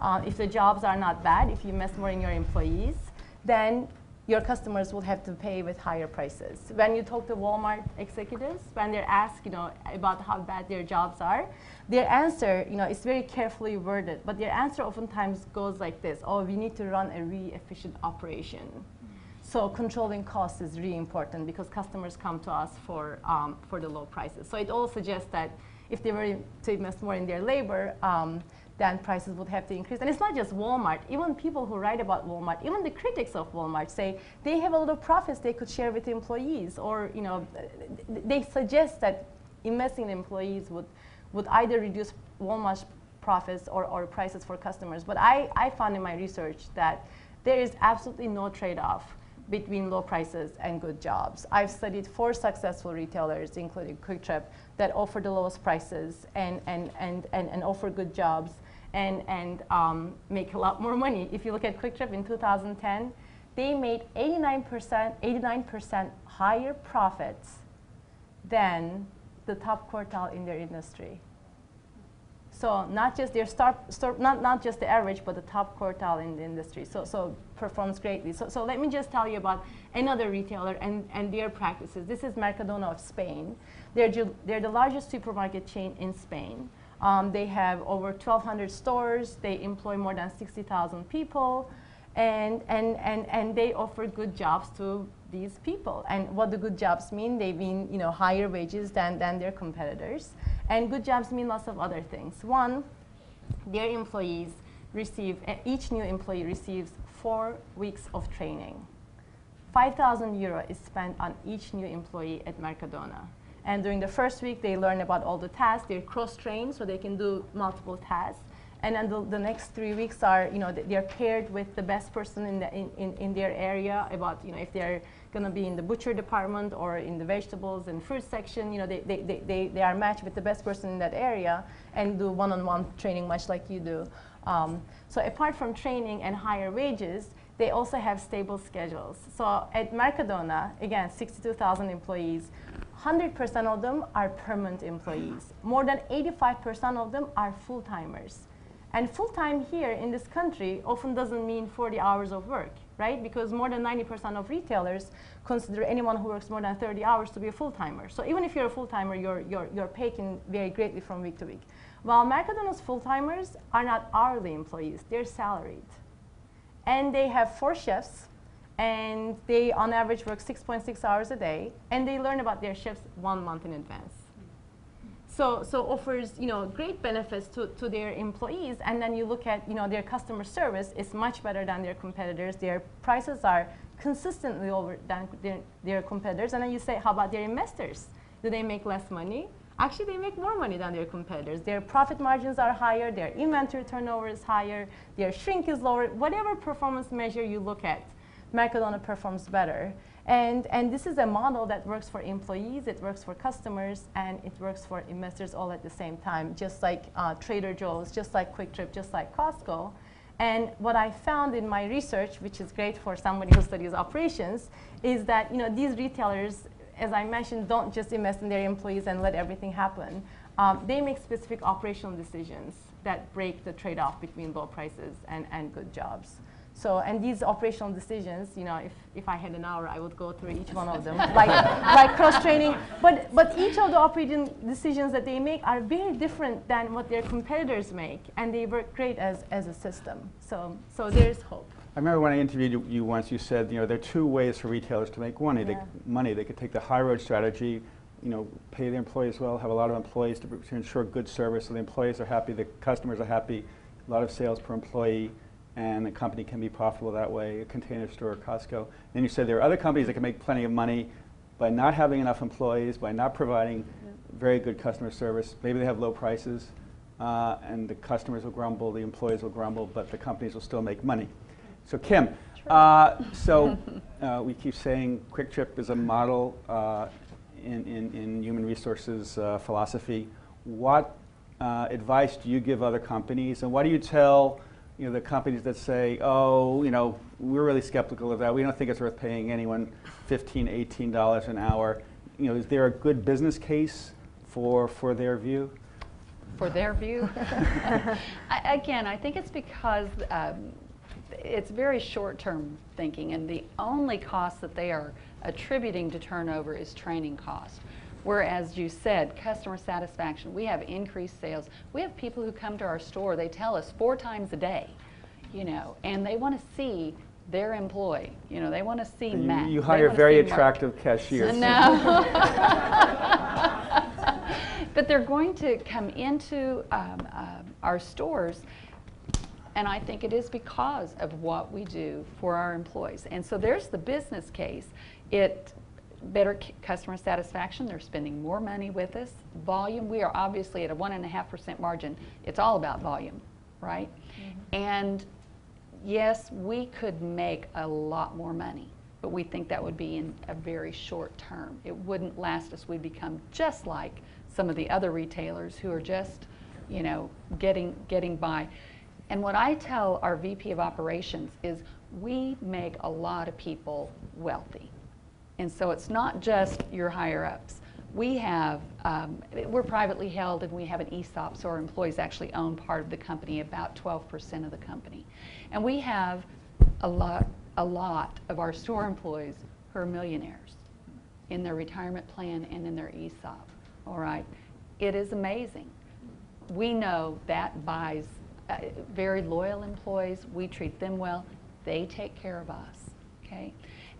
Uh, if the jobs are not bad, if you invest more in your employees, then your customers will have to pay with higher prices. When you talk to Walmart executives, when they're asked, you know, about how bad their jobs are, their answer, you know, is very carefully worded, but their answer oftentimes goes like this: "Oh, we need to run a really efficient operation." So controlling costs is really important because customers come to us for, um, for the low prices. So it all suggests that if they were to invest more in their labor, um, then prices would have to increase. And it's not just Walmart. Even people who write about Walmart, even the critics of Walmart say they have a lot of profits they could share with employees, or you know, they suggest that investing in employees would, would either reduce Walmart's profits or, or prices for customers. But I, I found in my research that there is absolutely no trade-off between low prices and good jobs. I've studied four successful retailers, including QuikTrip, that offer the lowest prices and, and, and, and, and offer good jobs and, and um, make a lot more money. If you look at QuikTrip in 2010, they made 89%, 89% higher profits than the top quartile in their industry. So not just their start, start not, not just the average, but the top quartile in the industry. So, so performs greatly. So, so let me just tell you about another retailer and, and their practices. This is Mercadona of Spain. They're, they're the largest supermarket chain in Spain. Um, they have over 1,200 stores. They employ more than 60,000 people. And, and, and, and they offer good jobs to these people. And what the good jobs mean, they mean you know, higher wages than, than their competitors. And good jobs mean lots of other things. One, their employees receive, uh, each new employee receives four weeks of training. 5,000 euro is spent on each new employee at Mercadona. And during the first week, they learn about all the tasks. They're cross-trained, so they can do multiple tasks. And then the, the next three weeks are, you know, th- they're paired with the best person in, the, in, in, in their area about, you know, if they're going to be in the butcher department or in the vegetables and fruit section, you know, they, they, they, they, are matched with the best person in that area and do one-on-one training much like you do. Um, so apart from training and higher wages, they also have stable schedules. So at Mercadona, again, 62,000 employees, 100% of them are permanent employees. More than 85% of them are full-timers. And full-time here in this country often doesn't mean 40 hours of work, right? Because more than 90% of retailers consider anyone who works more than 30 hours to be a full-timer. So even if you're a full-timer, your, your, your pay can vary greatly from week to week. While Mercadona's full-timers are not hourly employees, they're salaried. And they have four shifts, and they on average work 6.6 hours a day, and they learn about their shifts one month in advance. So, so offers you know great benefits to, to their employees, and then you look at you know their customer service is much better than their competitors. Their prices are consistently over than their, their competitors, and then you say, how about their investors? Do they make less money? Actually, they make more money than their competitors. Their profit margins are higher, their inventory turnover is higher, their shrink is lower. Whatever performance measure you look at, Mercadona performs better. And, and this is a model that works for employees, it works for customers, and it works for investors all at the same time, just like uh, Trader Joe's, just like QuikTrip, just like Costco. And what I found in my research, which is great for somebody who studies operations, is that you know, these retailers, as I mentioned, don't just invest in their employees and let everything happen. Um, they make specific operational decisions that break the trade-off between low prices and, and good jobs. So, and these operational decisions, you know, if, if I had an hour, I would go through each one of them, *laughs* like, like cross-training. But, but each of the operating decisions that they make are very different than what their competitors make, and they work great as, as a system. So, so there's hope. I remember when I interviewed you, you once, you said, you know, there are two ways for retailers to make money. They, money. They could take the high road strategy, you know, pay their employees well, have a lot of employees to, to ensure good service, so the employees are happy, the customers are happy, a lot of sales per employee, and the company can be profitable that way, a container store, Costco. Then you said there are other companies that can make plenty of money by not having enough employees, by not providing very good customer service. Maybe they have low prices, uh, and the customers will grumble, the employees will grumble, but the companies will still make money. So Kim, uh, so *laughs* uh, we keep saying QuikTrip is a model uh, in, in, in human resources uh, philosophy. What uh, advice do you give other companies, and what do you tell you know, the companies that say, oh, you know, we're really skeptical of that. We don't think it's worth paying anyone $15, 18 dollars an hour. You know, is there a good business case for for their view? for their view. *laughs* I, again, I think it's because um, it's very short-term thinking, and the only cost that they are attributing to turnover is training cost. Whereas you said, customer satisfaction, we have increased sales. We have people who come to our store, they tell us four times a day, you know, and they want to see their employee. You know, they want to see You, Matt. you hire very see Mark. attractive cashiers. No. *laughs* but they're going to come into um, um, our stores, and I think it is because of what we do for our employees. And so there's the business case. It better customer satisfaction. They're spending more money with us. Volume. We are obviously at a one and a half percent margin. It's all about volume, right? Mm-hmm. And yes, we could make a lot more money, but we think that would be in a very short term. It wouldn't last us. We'd become just like some of the other retailers who are just, you know, getting getting by. And what I tell our VP of operations is we make a lot of people wealthy. And so it's not just your higher ups. We have, um, we're privately held and we have an ESOP, so our employees actually own part of the company, about 12% of the company. And we have a lot, a lot of our store employees who are millionaires in their retirement plan and in their ESOP. All right? It is amazing. We know that buys uh, very loyal employees. We treat them well. They take care of us. Okay?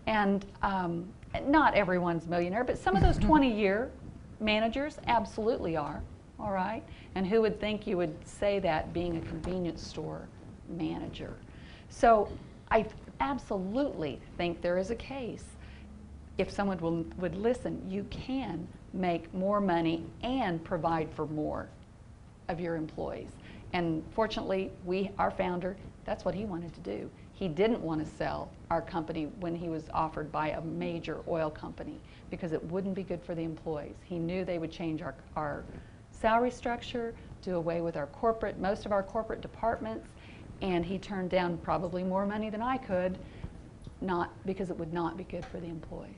And um, not everyone's millionaire, but some of those *laughs* 20 year managers absolutely are. All right? And who would think you would say that being a convenience store manager? So I absolutely think there is a case if someone will, would listen, you can make more money and provide for more of your employees. And fortunately, we, our founder, that's what he wanted to do. He didn't want to sell our company when he was offered by a major oil company because it wouldn't be good for the employees. He knew they would change our, our salary structure, do away with our corporate, most of our corporate departments, and he turned down probably more money than I could, not because it would not be good for the employees.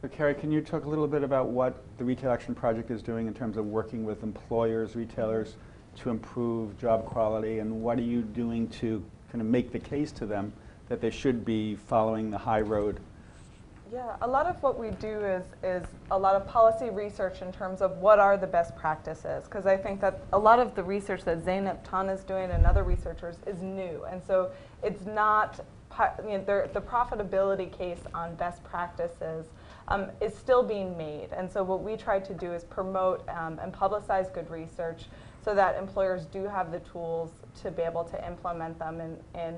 So Carrie, can you talk a little bit about what the Retail Action Project is doing in terms of working with employers, retailers to improve job quality, and what are you doing to kind of make the case to them that they should be following the high road? Yeah, a lot of what we do is, is a lot of policy research in terms of what are the best practices. Because I think that a lot of the research that Zeynep Ton is doing and other researchers is new. And so it's not, you know, the profitability case on best practices um, is still being made. And so what we try to do is promote um, and publicize good research so that employers do have the tools to be able to implement them in, in,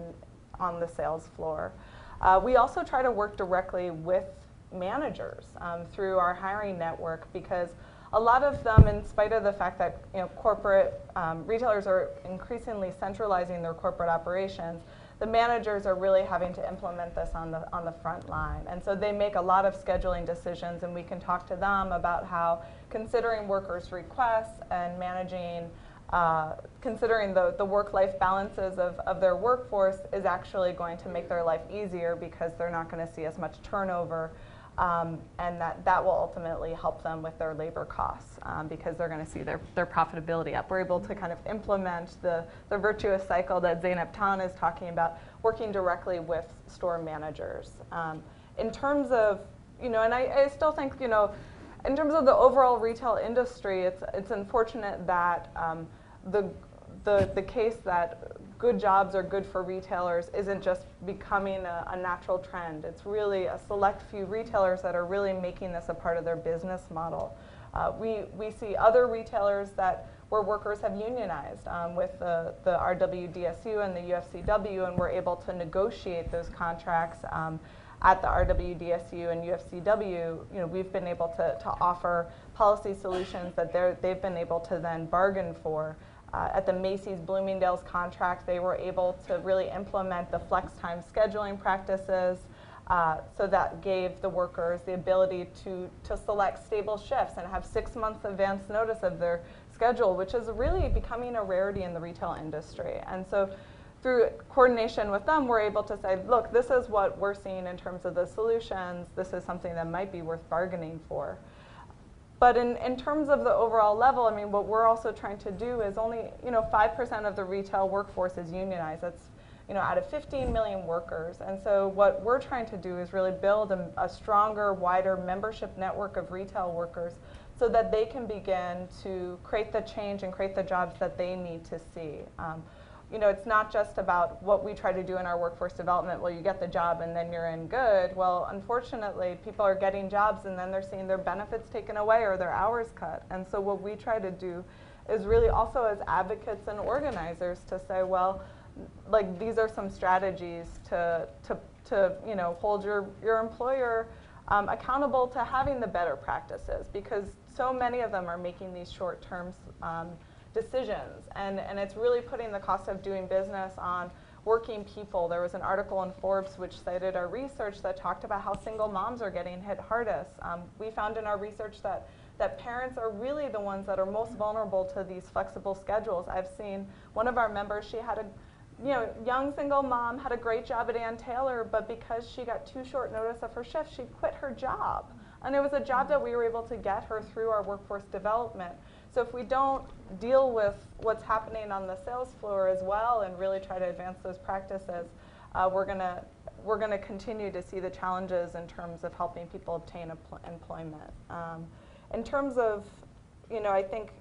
on the sales floor. Uh, we also try to work directly with managers um, through our hiring network because a lot of them, in spite of the fact that you know, corporate um, retailers are increasingly centralizing their corporate operations, the managers are really having to implement this on the on the front line, and so they make a lot of scheduling decisions, and we can talk to them about how considering workers' requests and managing uh, considering the, the work-life balances of, of their workforce is actually going to make their life easier because they're not going to see as much turnover um, and that, that will ultimately help them with their labor costs um, because they're going to see their, their profitability up. We're able to kind of implement the, the virtuous cycle that Zeynep Ton is talking about, working directly with store managers. Um, in terms of, you know, and I, I still think, you know, in terms of the overall retail industry, it's, it's unfortunate that um, the, the, the case that good jobs are good for retailers isn't just becoming a, a natural trend. It's really a select few retailers that are really making this a part of their business model. Uh, we, we see other retailers that where workers have unionized um, with the, the RWDSU and the UFCW, and we're able to negotiate those contracts um, at the RWDSU and UFCW. You know, we've been able to, to offer policy solutions that they've been able to then bargain for. Uh, at the Macy's Bloomingdale's contract, they were able to really implement the flex time scheduling practices. Uh, so that gave the workers the ability to, to select stable shifts and have six months advance notice of their schedule, which is really becoming a rarity in the retail industry. And so through coordination with them, we're able to say, look, this is what we're seeing in terms of the solutions. This is something that might be worth bargaining for. But in, in terms of the overall level, I mean, what we're also trying to do is only, you know, 5% of the retail workforce is unionized. That's, you know, out of 15 million workers. And so what we're trying to do is really build a, a stronger, wider membership network of retail workers so that they can begin to create the change and create the jobs that they need to see. Um, you know, it's not just about what we try to do in our workforce development. Well, you get the job and then you're in good. Well, unfortunately, people are getting jobs and then they're seeing their benefits taken away or their hours cut. And so what we try to do is really also as advocates and organizers to say, well, like these are some strategies to, to, to you know, hold your, your employer um, accountable to having the better practices because so many of them are making these short-term um, decisions. And, and it's really putting the cost of doing business on working people. There was an article in Forbes which cited our research that talked about how single moms are getting hit hardest. Um, we found in our research that, that parents are really the ones that are most vulnerable to these flexible schedules. I've seen one of our members, she had a you know, young single mom, had a great job at Ann Taylor, but because she got too short notice of her shift, she quit her job. And it was a job that we were able to get her through our workforce development. So if we don't deal with what's happening on the sales floor as well and really try to advance those practices, uh, we're going to we're going to continue to see the challenges in terms of helping people obtain employment. Um, in terms of, you know, I think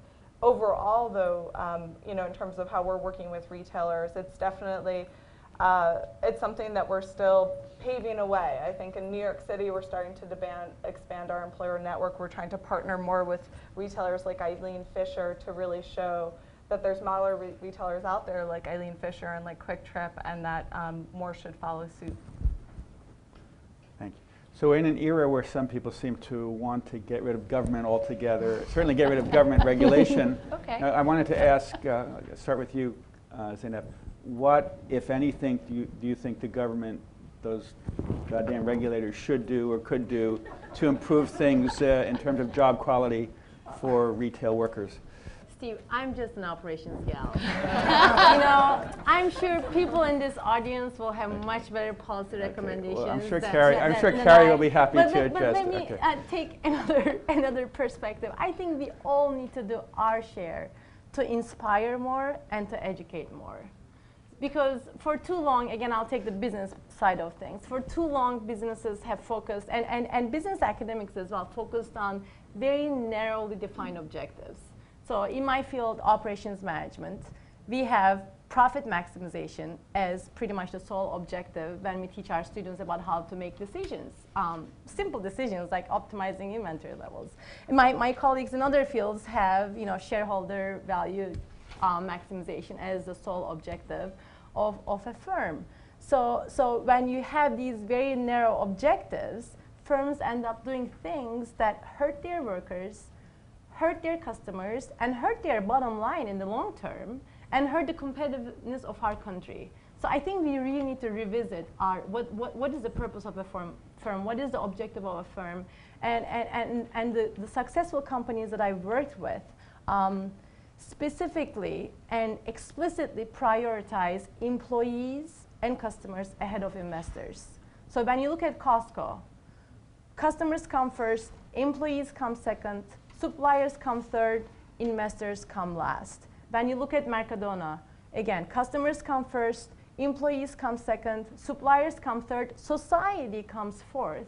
overall though, um, you know, in terms of how we're working with retailers, it's definitely uh, it's something that we're still paving away. I think in New York City, we're starting to demand, expand our employer network. We're trying to partner more with retailers like Eileen Fisher to really show that there's smaller re retailers out there like Eileen Fisher and like QuikTrip, and that um, more should follow suit. Thank you. So in an era where some people seem to want to get rid of government altogether, certainly get rid of government regulation, *laughs* okay. I, I wanted to ask, uh, start with you, uh, Zeynep what, if anything, do you, do you think the government, those goddamn regulators, should do or could do to improve things uh, in terms of job quality for retail workers? Steve, I'm just an operations gal. *laughs* you know, I'm sure people in this audience will have much better policy okay. recommendations. Well, I'm sure Carrie, I'm sure Carrie will be happy but, to but, adjust. But let me okay. uh, take another *laughs* another perspective. I think we all need to do our share to inspire more and to educate more because for too long, again, I'll take the business side of things. For too long, businesses have focused, and, and, and business academics as well, focused on very narrowly defined objectives. So in my field, operations management, we have profit maximization as pretty much the sole objective when we teach our students about how to make decisions. Um, simple decisions like optimizing inventory levels. And my, my colleagues in other fields have you know, shareholder value um, maximization as the sole objective of, of a firm. So, so when you have these very narrow objectives, firms end up doing things that hurt their workers, hurt their customers, and hurt their bottom line in the long term, and hurt the competitiveness of our country. So I think we really need to revisit our, what, what, what is the purpose of a firm, firm, what is the objective of a firm, and, and, and, and the, the successful companies that I've worked with, um, specifically and explicitly prioritize employees and customers ahead of investors. So when you look at Costco, customers come first, employees come second, suppliers come third, investors come last. When you look at Mercadona, again, customers come first, employees come second, suppliers come third, society comes fourth,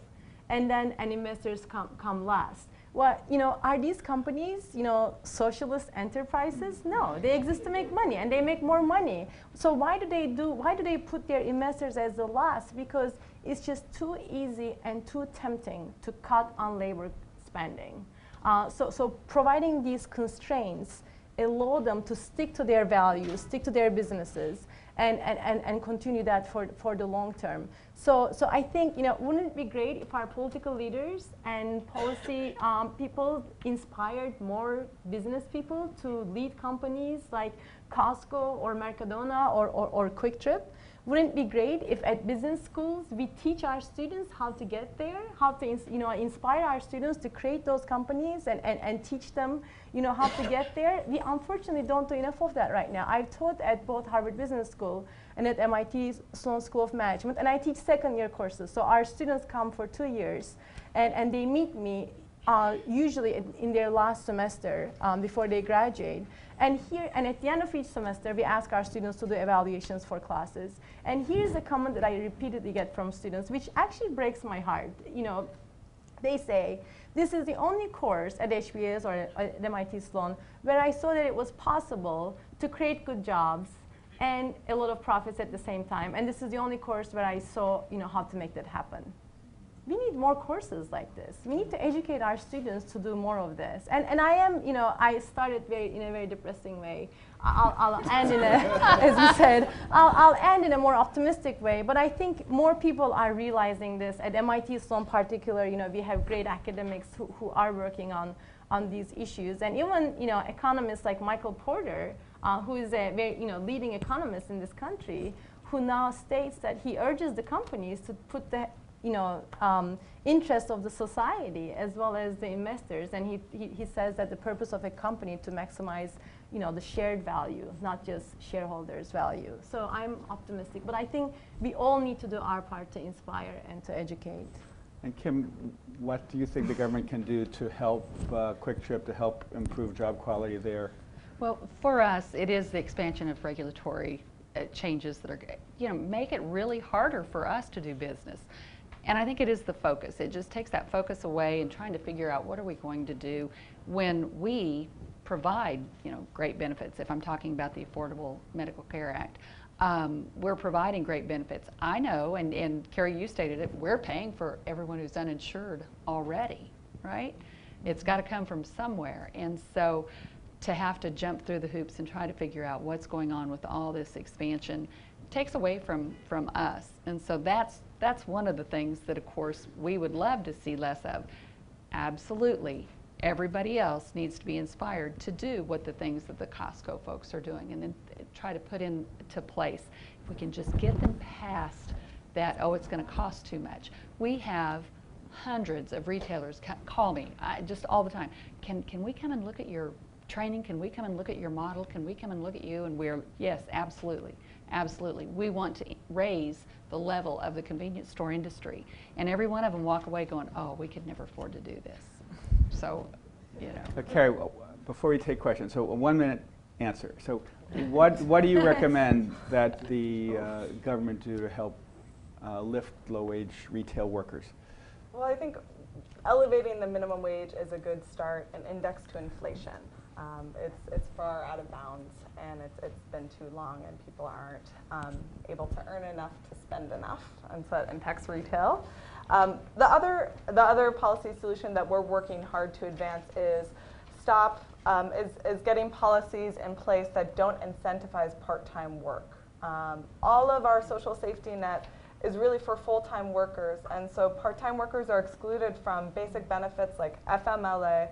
and then and investors come, come last. What, you know, are these companies, you know, socialist enterprises? No, they exist to make money and they make more money. So why do they do, why do they put their investors as the last? Because it's just too easy and too tempting to cut on labor spending. Uh, so, so providing these constraints allow them to stick to their values, stick to their businesses, and, and, and, and continue that for, for the long term. So, so I think, you know, wouldn't it be great if our political leaders and policy um, people inspired more business people to lead companies like Costco or Mercadona or, or, or QuikTrip? Wouldn't it be great if at business schools we teach our students how to get there, how to you know inspire our students to create those companies and, and, and teach them you know how to get there. We unfortunately don't do enough of that right now. I've taught at both Harvard Business School and at MIT Sloan School of Management, and I teach second year courses. So our students come for two years, and, and they meet me uh, usually in, in their last semester um, before they graduate. And here, and at the end of each semester, we ask our students to do evaluations for classes. And here's a comment that I repeatedly get from students, which actually breaks my heart. You know, they say, this is the only course at HBS or at MIT Sloan where I saw that it was possible to create good jobs and a lot of profits at the same time. And this is the only course where I saw, you know, how to make that happen we need more courses like this. We need to educate our students to do more of this. And, and I am, you know, I started very, in a very depressing way. I'll, I'll end in a, *laughs* as you said, I'll, I'll end in a more optimistic way. But I think more people are realizing this. At MIT Sloan particular, you know, we have great academics who, who are working on, on these issues. And even, you know, economists like Michael Porter, uh, who is a very, you know, leading economist in this country, who now states that he urges the companies to put the you know, um, interest of the society as well as the investors. And he, he, he, says that the purpose of a company to maximize, you know, the shared value, not just shareholders' value. So I'm optimistic, but I think we all need to do our part to inspire and to educate. And Kim, what do you think the government can do to help uh, QuikTrip to help improve job quality there? Well, for us, it is the expansion of regulatory uh, changes that are, you know, make it really harder for us to do business. And I think it is the focus. It just takes that focus away and trying to figure out what are we going to do when we provide, you know, great benefits. If I'm talking about the Affordable Medical Care Act, um, we're providing great benefits. I know, and, and Carrie, you stated it, we're paying for everyone who's uninsured already, right? It's got to come from somewhere. And so to have to jump through the hoops and try to figure out what's going on with all this expansion takes away from, from us. And so that's that's one of the things that, of course, we would love to see less of. Absolutely. Everybody else needs to be inspired to do what the things that the Costco folks are doing and then try to put into place. If we can just get them past that, oh, it's going to cost too much. We have hundreds of retailers call me I, just all the time. Can, can we come and look at your training? Can we come and look at your model? Can we come and look at you? And we're, yes, absolutely. Absolutely. We want to raise the level of the convenience store industry. And every one of them walk away going, oh, we could never afford to do this. So, you know. So Carrie, before we take questions, so a one minute answer. So what, what do you *laughs* recommend that the uh, government do to help uh, lift low wage retail workers? Well, I think elevating the minimum wage is a good start and index to inflation. Um, it's, it's far out of bounds and it's, it's been too long and people aren't um, able to earn enough to spend enough and so it impacts retail. Um, the, other, the other policy solution that we're working hard to advance is stop, um, is, is getting policies in place that don't incentivize part-time work. Um, all of our social safety net is really for full-time workers and so part-time workers are excluded from basic benefits like FMLA,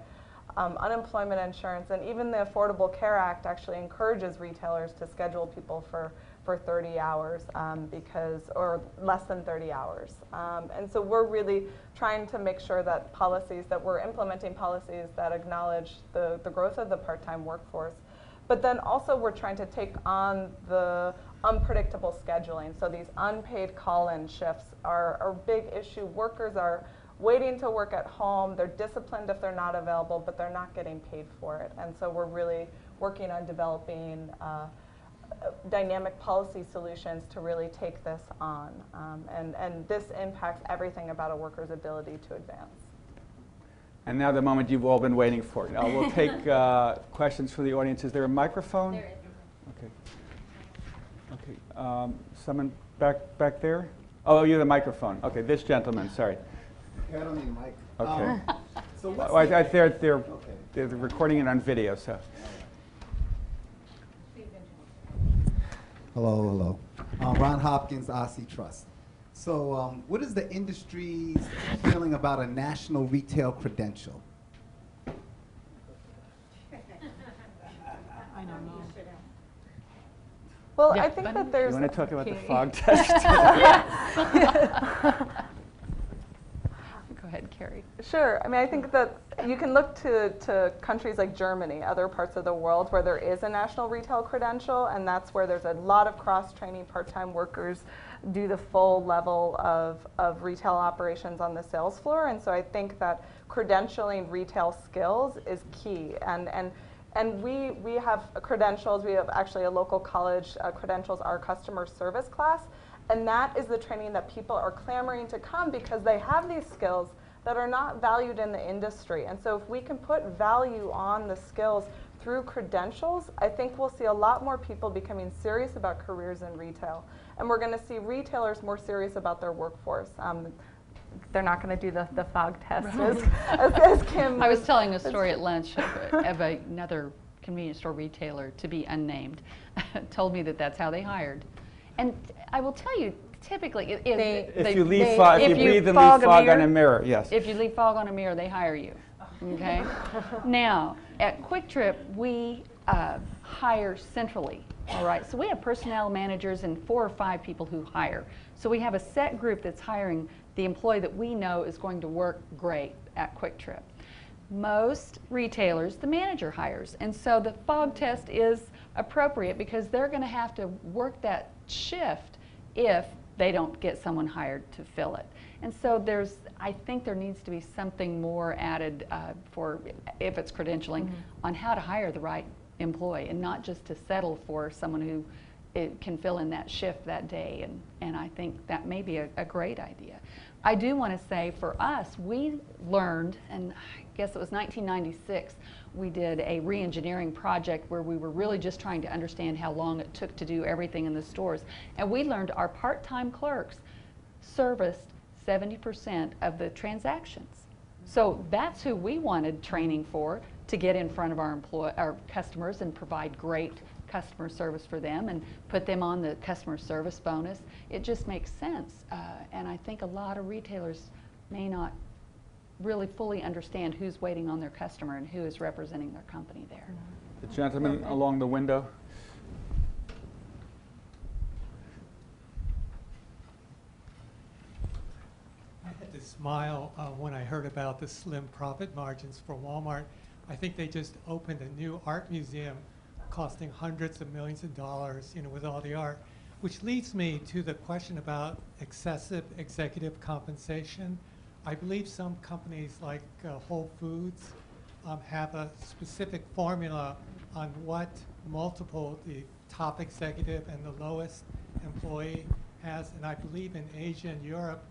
um, unemployment insurance, and even the Affordable Care Act actually encourages retailers to schedule people for, for 30 hours um, because, or less than 30 hours. Um, and so we're really trying to make sure that policies, that we're implementing policies that acknowledge the, the growth of the part-time workforce. But then also we're trying to take on the unpredictable scheduling. So these unpaid call-in shifts are a big issue. Workers are waiting to work at home. They're disciplined if they're not available, but they're not getting paid for it. And so we're really working on developing uh, dynamic policy solutions to really take this on. Um, and, and this impacts everything about a worker's ability to advance. And now the moment you've all been waiting for. Now we'll *laughs* take uh, questions from the audience. Is there a microphone? There is. Okay. Okay. Um, someone back back there? Oh, you're the microphone. Okay, this gentleman. Sorry. I don't need a mic. Okay. Um, *laughs* so what's Well, I, the- I, they're, they're, Okay. they're recording it on video, so. Hello, hello. Uh, Ron Hopkins, RC Trust. So, um, what is the industry's feeling about a national retail credential? *laughs* Well, Yeah, I think but- that You there's want to talk about the fog *laughs* test? Ahead, Carrie. Sure. I mean, I think that you can look to, to countries like Germany, other parts of the world where there is a national retail credential, and that's where there's a lot of cross training. Part time workers do the full level of, of retail operations on the sales floor. And so I think that credentialing retail skills is key. And, and, and we, we have credentials, we have actually a local college uh, credentials, our customer service class. And that is the training that people are clamoring to come because they have these skills that are not valued in the industry. And so if we can put value on the skills through credentials, I think we'll see a lot more people becoming serious about careers in retail. And we're going to see retailers more serious about their workforce. Um, they're not going to do the, the fog test as, as, as Kim I was telling a story at lunch of, of another convenience store retailer to be unnamed, *laughs* told me that that's how they hired. And I will tell you, typically, if, They- If they- you leave they- fog, if you if you breathe and fog leave a fog on a mirror, yes. If you leave fog on a mirror, they hire you. Okay? *laughs* now, at QuikTrip, we uh, hire centrally. All right? So we have personnel managers and four or five people who hire. So we have a set group that's hiring the employee that we know is going to work great at QuikTrip. Most retailers, the manager hires. And so the fog test is appropriate because they're going to have to work that shift if they don't get someone hired to fill it. And so there's, I think there needs to be something more added uh, for, if it's credentialing, on how to hire the right employee and not just to settle for someone who it can fill in that shift that day. And, and I think that may be a, a great idea. I do want to say for us, we learned, and I guess it was 1996, we did a re-engineering project where we were really just trying to understand how long it took to do everything in the stores. And we learned our part-time clerks serviced 70% of the transactions. So that's who we wanted training for to get in front of our employ our customers and provide great customer service for them and put them on the customer service bonus. It just makes sense. Uh, and I think a lot of retailers may not really fully understand who's waiting on their customer and who is representing their company there. The gentleman along the window. I had to smile uh, when I heard about the slim profit margins for Walmart. I think they just opened a new art museum costing hundreds of millions of dollars, you know, with all the art, which leads me to the question about excessive executive compensation. I believe some companies like uh, Whole Foods um, have a specific formula on what multiple the top executive and the lowest employee has. And I believe in Asia and Europe,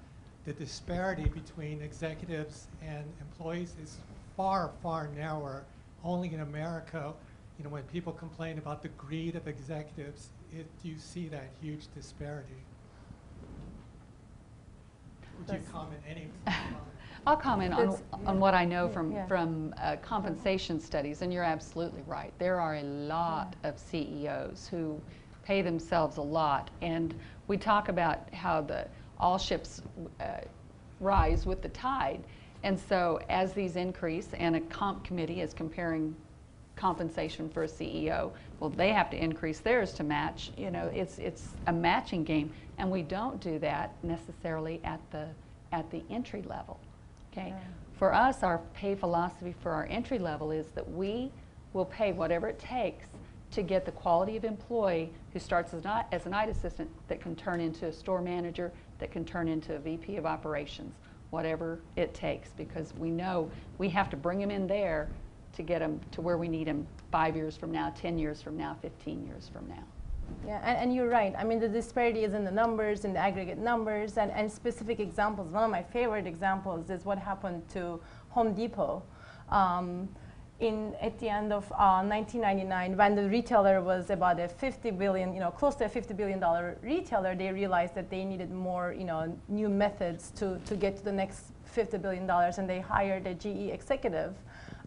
the disparity between executives and employees is far, far narrower. Only in America, you know, when people complain about the greed of executives, it, you see that huge disparity. Would you comment any? *laughs* I'll comment on, That's- on what I know from, yeah. from uh, compensation studies, and you're absolutely right. There are a lot of CEOs who pay themselves a lot, and we talk about how the, all ships uh, rise with the tide. And so as these increase, and a comp committee is comparing compensation for a CEO, well, they have to increase theirs to match. You know, it's, it's a matching game, and we don't do that necessarily at the, at the entry level. Okay? For us, our pay philosophy for our entry level is that we will pay whatever it takes to get the quality of employee who starts as, not, as a night assistant that can turn into a store manager, that can turn into a VP of operations, whatever it takes, because we know we have to bring them in there to get them to where we need them five years from now, 10 years from now, 15 years from now. Yeah, and, and you're right. I mean, the disparity is in the numbers, in the aggregate numbers, and, and specific examples. One of my favorite examples is what happened to Home Depot. Um, in, at the end of uh, 1999, when the retailer was about a 50 billion, you know, close to a 50 billion dollar retailer, they realized that they needed more, you know, new methods to, to get to the next 50 billion dollars, and they hired a GE executive,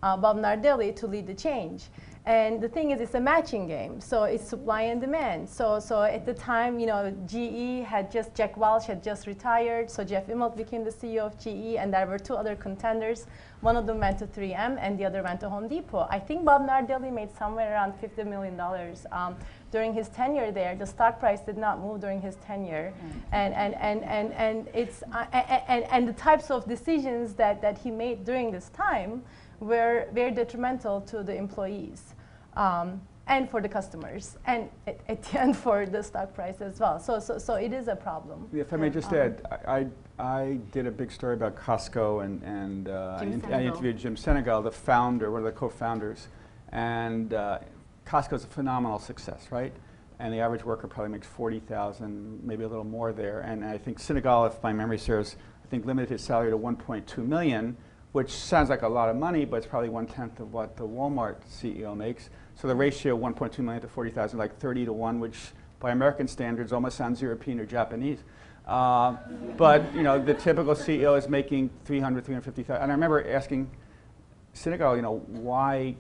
uh, Bob Nardelli, to lead the change. And the thing is, it's a matching game. So it's supply and demand. So, so at the time, you know, GE had just, Jack Welch had just retired. So Jeff Immelt became the CEO of GE, and there were two other contenders. One of them went to 3M, and the other went to Home Depot. I think Bob Nardelli made somewhere around $50 million um, during his tenure there. The stock price did not move during his tenure, and and and and and it's uh, and and the types of decisions that that he made during this time were very detrimental to the employees. Um, and for the customers, and at, at the *laughs* end for the stock price as well. So, so, so it is a problem. If I may just Um, add, I, I I did a big story about Costco and, and uh, I in- I interviewed Jim Sinegal, the founder, one of the co-founders. And uh, is a phenomenal success, right? And the average worker probably makes 40,000, maybe a little more there. And I think Sinegal, if my memory serves, I think limited his salary to 1.2 million, which sounds like a lot of money, but it's probably one tenth of what the Walmart CEO makes. So the ratio 1.2 million to 40,000, like 30 to 1, which by American standards almost sounds European or Japanese. Uh, but you know, the typical CEO is making 300, 350,000. And I remember asking Sinegal, you know, why,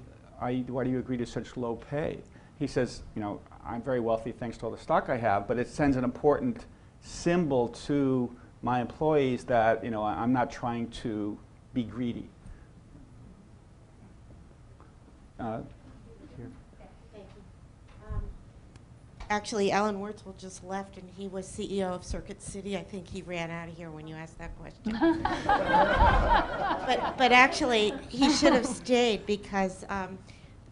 you, why do you agree to such low pay? He says, you know, I'm very wealthy thanks to all the stock I have, but it sends an important symbol to my employees that you know I'm not trying to be greedy. Uh, Actually, Alan Wurtzel just left, and he was CEO of Circuit City. I think he ran out of here when you asked that question. but, but actually, he should have stayed because um,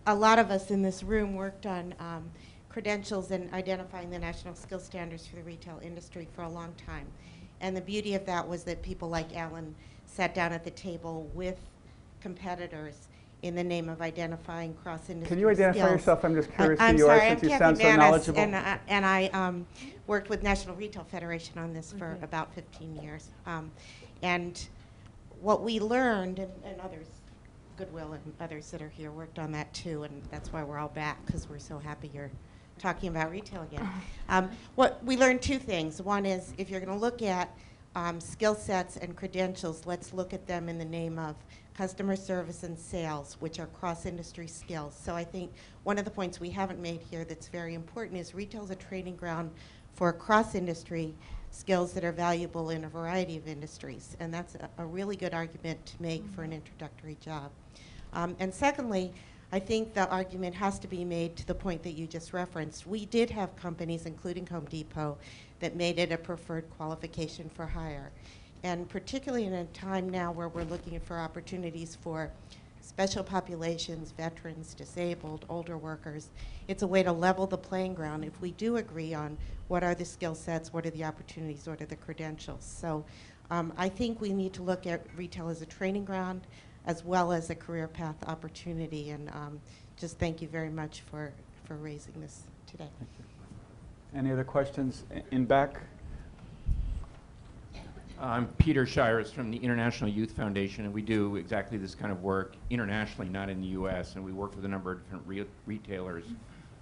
a lot of us in this room worked on um, credentials and identifying the national skill standards for the retail industry for a long time. And the beauty of that was that people like Alan sat down at the table with competitors in the name of identifying cross-industry Can you identify skills. yourself? I'm just curious I- who I'm you are sorry, since you I'm sound Kathy so Manis, knowledgeable. And I, and I um, worked with National Retail Federation on this for about 15 years. Um, and what we learned, and, and others, Goodwill and others that are here worked on that too, and that's why we're all back because we're so happy you're talking about retail again. *laughs* Um, what we learned two things. One is if you're going to look at um, skill sets and credentials, let's look at them in the name of customer service and sales, which are cross-industry skills. So I think one of the points we haven't made here that's very important is retail is a training ground for cross-industry skills that are valuable in a variety of industries. And that's a, a really good argument to make for an introductory job. Um, and secondly, I think the argument has to be made to the point that you just referenced. We did have companies, including Home Depot, that made it a preferred qualification for hire. And particularly in a time now where we're looking for opportunities for special populations, veterans, disabled, older workers, it's a way to level the playing ground if we do agree on what are the skill sets, what are the opportunities, what are the credentials. So um, I think we need to look at retail as a training ground as well as a career path opportunity. And um, just thank you very much for, for raising this today. Any other questions in back? I'm Peter Shiras from the International Youth Foundation, and we do exactly this kind of work internationally, not in the U.S., and we work with a number of different re- retailers.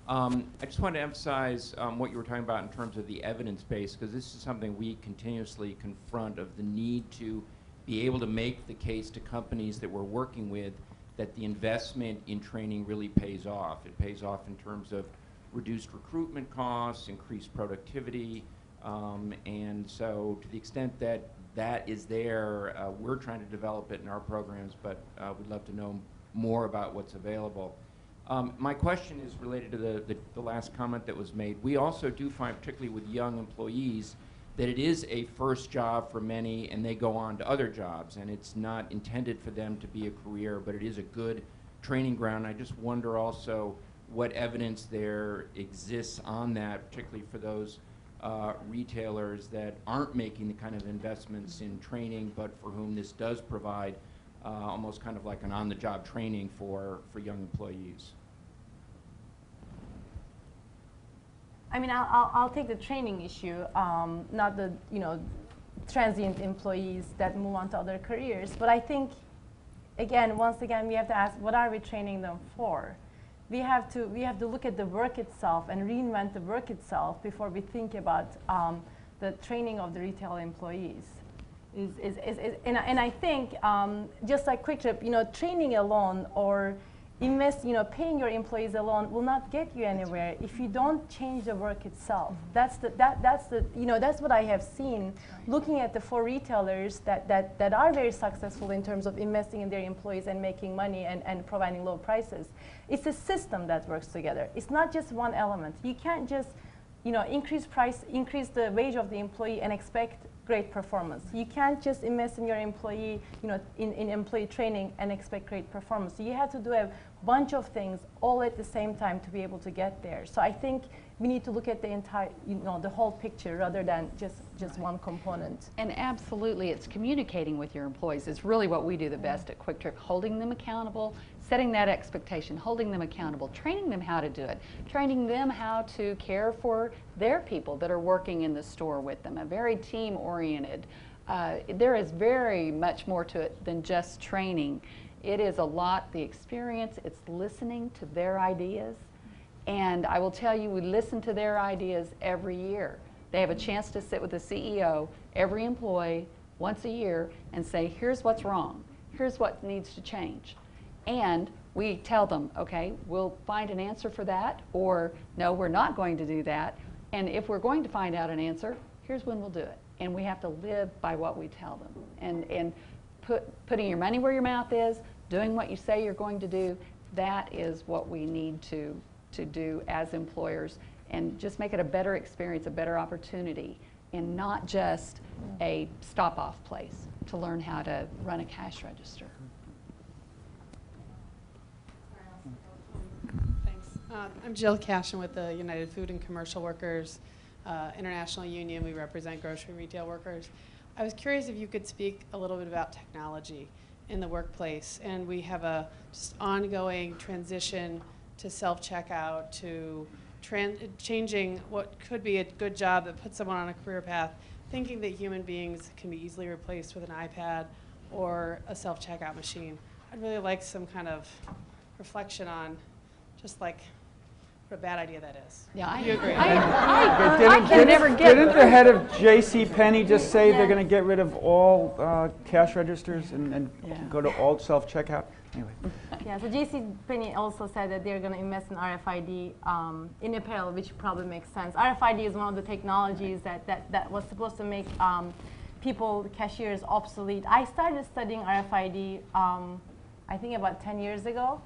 Um, I just wanted to emphasize um, what you were talking about in terms of the evidence base, because this is something we continuously confront of the need to be able to make the case to companies that we're working with that the investment in training really pays off. It pays off in terms of reduced recruitment costs, increased productivity, um, and so to the extent that that is there, uh, we're trying to develop it in our programs, but uh, we'd love to know more about what's available. Um, my question is related to the, the, the last comment that was made. We also do find, particularly with young employees, that it is a first job for many and they go on to other jobs and it's not intended for them to be a career, but it is a good training ground. I just wonder also what evidence there exists on that, particularly for those uh, retailers that aren't making the kind of investments in training, but for whom this does provide uh, almost kind of like an on-the-job training for, for young employees. I mean, I'll, I'll, I'll take the training issue, um, not the, you know, transient employees that move on to other careers. But I think, again, once again, we have to ask, what are we training them for? We have to, we have to look at the work itself and reinvent the work itself before we think about um, the training of the retail employees. Is, is, is, and, I- and I think, um, just like QuikTrip, you know, training alone or invest, you know, paying your employees alone will not get you anywhere if you don't change the work itself. That's the, that, that's the, you know, that's what I have seen looking at the four retailers that, that, that are very successful in terms of investing in their employees and making money and, and providing low prices. It's a system that works together. It's not just one element. You can't just, you know, increase price, increase the wage of the employee and expect great performance. You can't just invest in your employee, you know, in, in employee training and expect great performance. You have to do a bunch of things all at the same time to be able to get there. So I think we need to look at the entire, you know, the whole picture rather than just, just one component. And absolutely, it's communicating with your employees. It's really what we do the best at QuikTrip, holding them accountable, setting that expectation, holding them accountable, training them how to do it, training them how to care for their people that are working in the store with them, a very team oriented. Uh, there is very much more to it than just training. It is a lot the experience, it's listening to their ideas. And I will tell you, we listen to their ideas every year. They have a mm-hmm. chance to sit with the CEO, every employee, once a year, and say, here's what's wrong, here's what needs to change. And we tell them, okay, we'll find an answer for that, or no, we're not going to do that. And if we're going to find out an answer, here's when we'll do it. And we have to live by what we tell them. And, and put, putting your money where your mouth is, doing what you say you're going to do, that is what we need to, to do as employers and just make it a better experience, a better opportunity, and not just a stop off place to learn how to run a cash register. Thanks. Uh, I'm Jill Cashen with the United Food and Commercial Workers uh, International Union. We represent grocery retail workers. I was curious if you could speak a little bit about technology in the workplace. And we have a just ongoing transition to self-checkout, to changing what could be a good job that puts someone on a career path, thinking that human beings can be easily replaced with an iPad or a self-checkout machine. I'd really like some kind of reflection on just like what a bad idea that is. Yeah, I, You agree? I, I, I Didn't- can never get Didn't the head of J.C. Penney just say they're going to get rid of all uh, cash registers and, and Yeah. go to all self-checkout? Anyway, *laughs* Yeah, so JC Penney also said that they're going to invest in RFID um, in apparel, which probably makes sense. RFID is one of the technologies that, that, that was supposed to make um, people, cashiers, obsolete. I started studying RFID, um, I think about 10 years ago.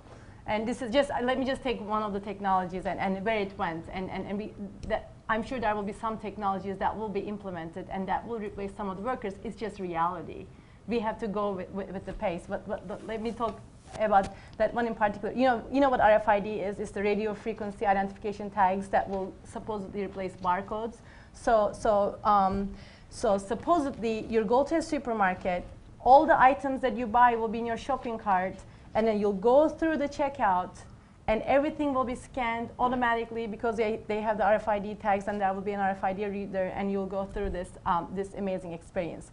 And this is just, uh, let me just take one of the technologies and, and where it went. And, and, and we, that, I'm sure there will be some technologies that will be implemented and that will replace some of the workers. It's just reality. We have to go with, with, with the pace. But, but, but let me talk about that one in particular. You know, you know what RFID is? It's the radio frequency identification tags that will supposedly replace barcodes. So, so, um, so supposedly you go to a supermarket, all the items that you buy will be in your shopping cart, and then you'll go through the checkout, and everything will be scanned automatically because they, they have the RFID tags, and there will be an RFID reader, and you'll go through this, um, this amazing experience.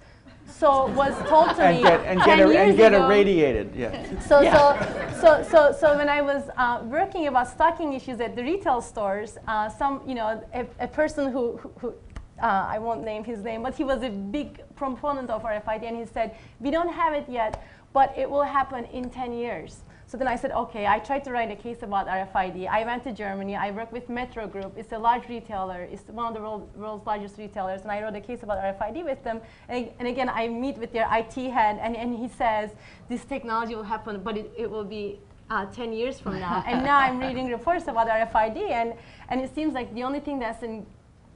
So was told to me and get, and 10 get, ir- years and get ago, irradiated, yeah. so, so, so, so, so when I was uh, working about stocking issues at the retail stores, uh, some, you know, a, a person who, who, who uh, I won't name his name, but he was a big proponent of RFID, and he said, "We don't have it yet, but it will happen in 10 years." So then I said, "Okay." I tried to write a case about RFID. I went to Germany. I worked with Metro Group. It's a large retailer. It's one of the world, world's largest retailers, and I wrote a case about RFID with them. And, and again, I meet with their IT head, and, and he says, "This technology will happen, but it, it will be." Uh, 10 years from now and now i'm reading *laughs* reports about rfid and, and it seems like the only thing that's in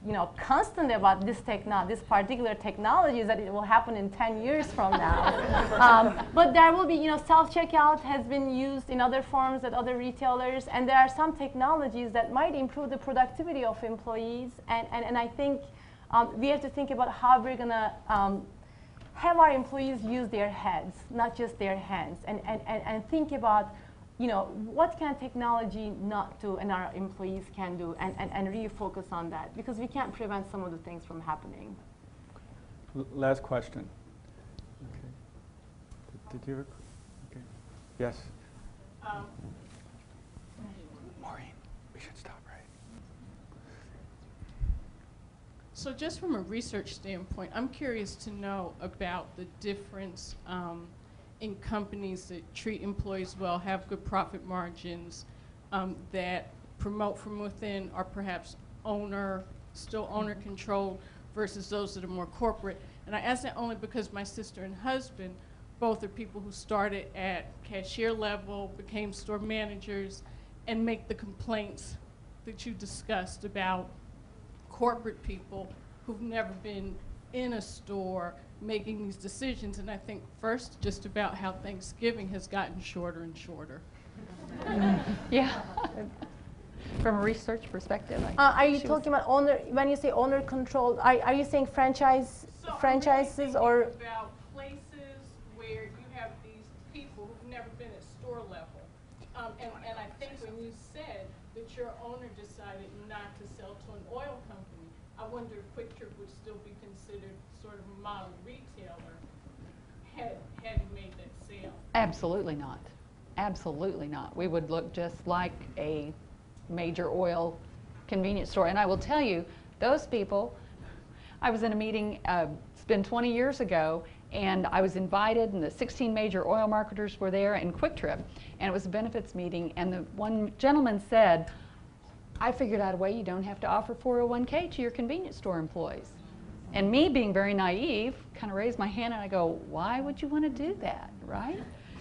you know, constant about this techno- this particular technology is that it will happen in 10 years from now. *laughs* um, but there will be, you know, self-checkout has been used in other forms at other retailers, and there are some technologies that might improve the productivity of employees. And, and, and I think um, we have to think about how we're going to um, have our employees use their heads, not just their hands, and, and, and, and think about you know, what can technology not do and our employees can do and, and, and really focus on that because we can't prevent some of the things from happening. L- Last question. Okay. Did, did you? have Okay. Yes. Maureen, we should stop, right? So just from a research standpoint, I'm curious to know about the difference um, in companies that treat employees well, have good profit margins, um, that promote from within are perhaps owner, still owner controlled versus those that are more corporate. And I ask that only because my sister and husband both are people who started at cashier level, became store managers, and make the complaints that you discussed about corporate people who've never been in a store making these decisions. And I think first just about how Thanksgiving has gotten shorter and shorter. *laughs* Yeah. From a research perspective, I Uh, are you talking about owner, when you say owner controlled, are, are you saying franchise, So I'm franchises really or? about places where you have these people who've never been at store level. Um, and, and I think when you said that your owner decided not to sell to an oil company, I wonder if QuikTrip would still be considered sort of a model retailer had, had he made that sale. Absolutely not. Absolutely not. We would look just like a major oil convenience store. And I will tell you, those people, I was in a meeting, uh, it's been 20 years ago, and I was invited, and the 16 major oil marketers were there, and QuikTrip, and it was a benefits meeting, and the one gentleman said, I figured out a way you don't have to offer 401k to your convenience store employees. And me being very naive, kind of raised my hand and I go, why would you want to do that, right?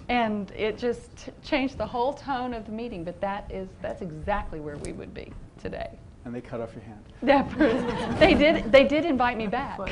And it just changed the whole tone of the meeting, but that is, that's exactly where we would be today. And they cut off your hand. That *laughs* person- they did, they did invite me back. *laughs*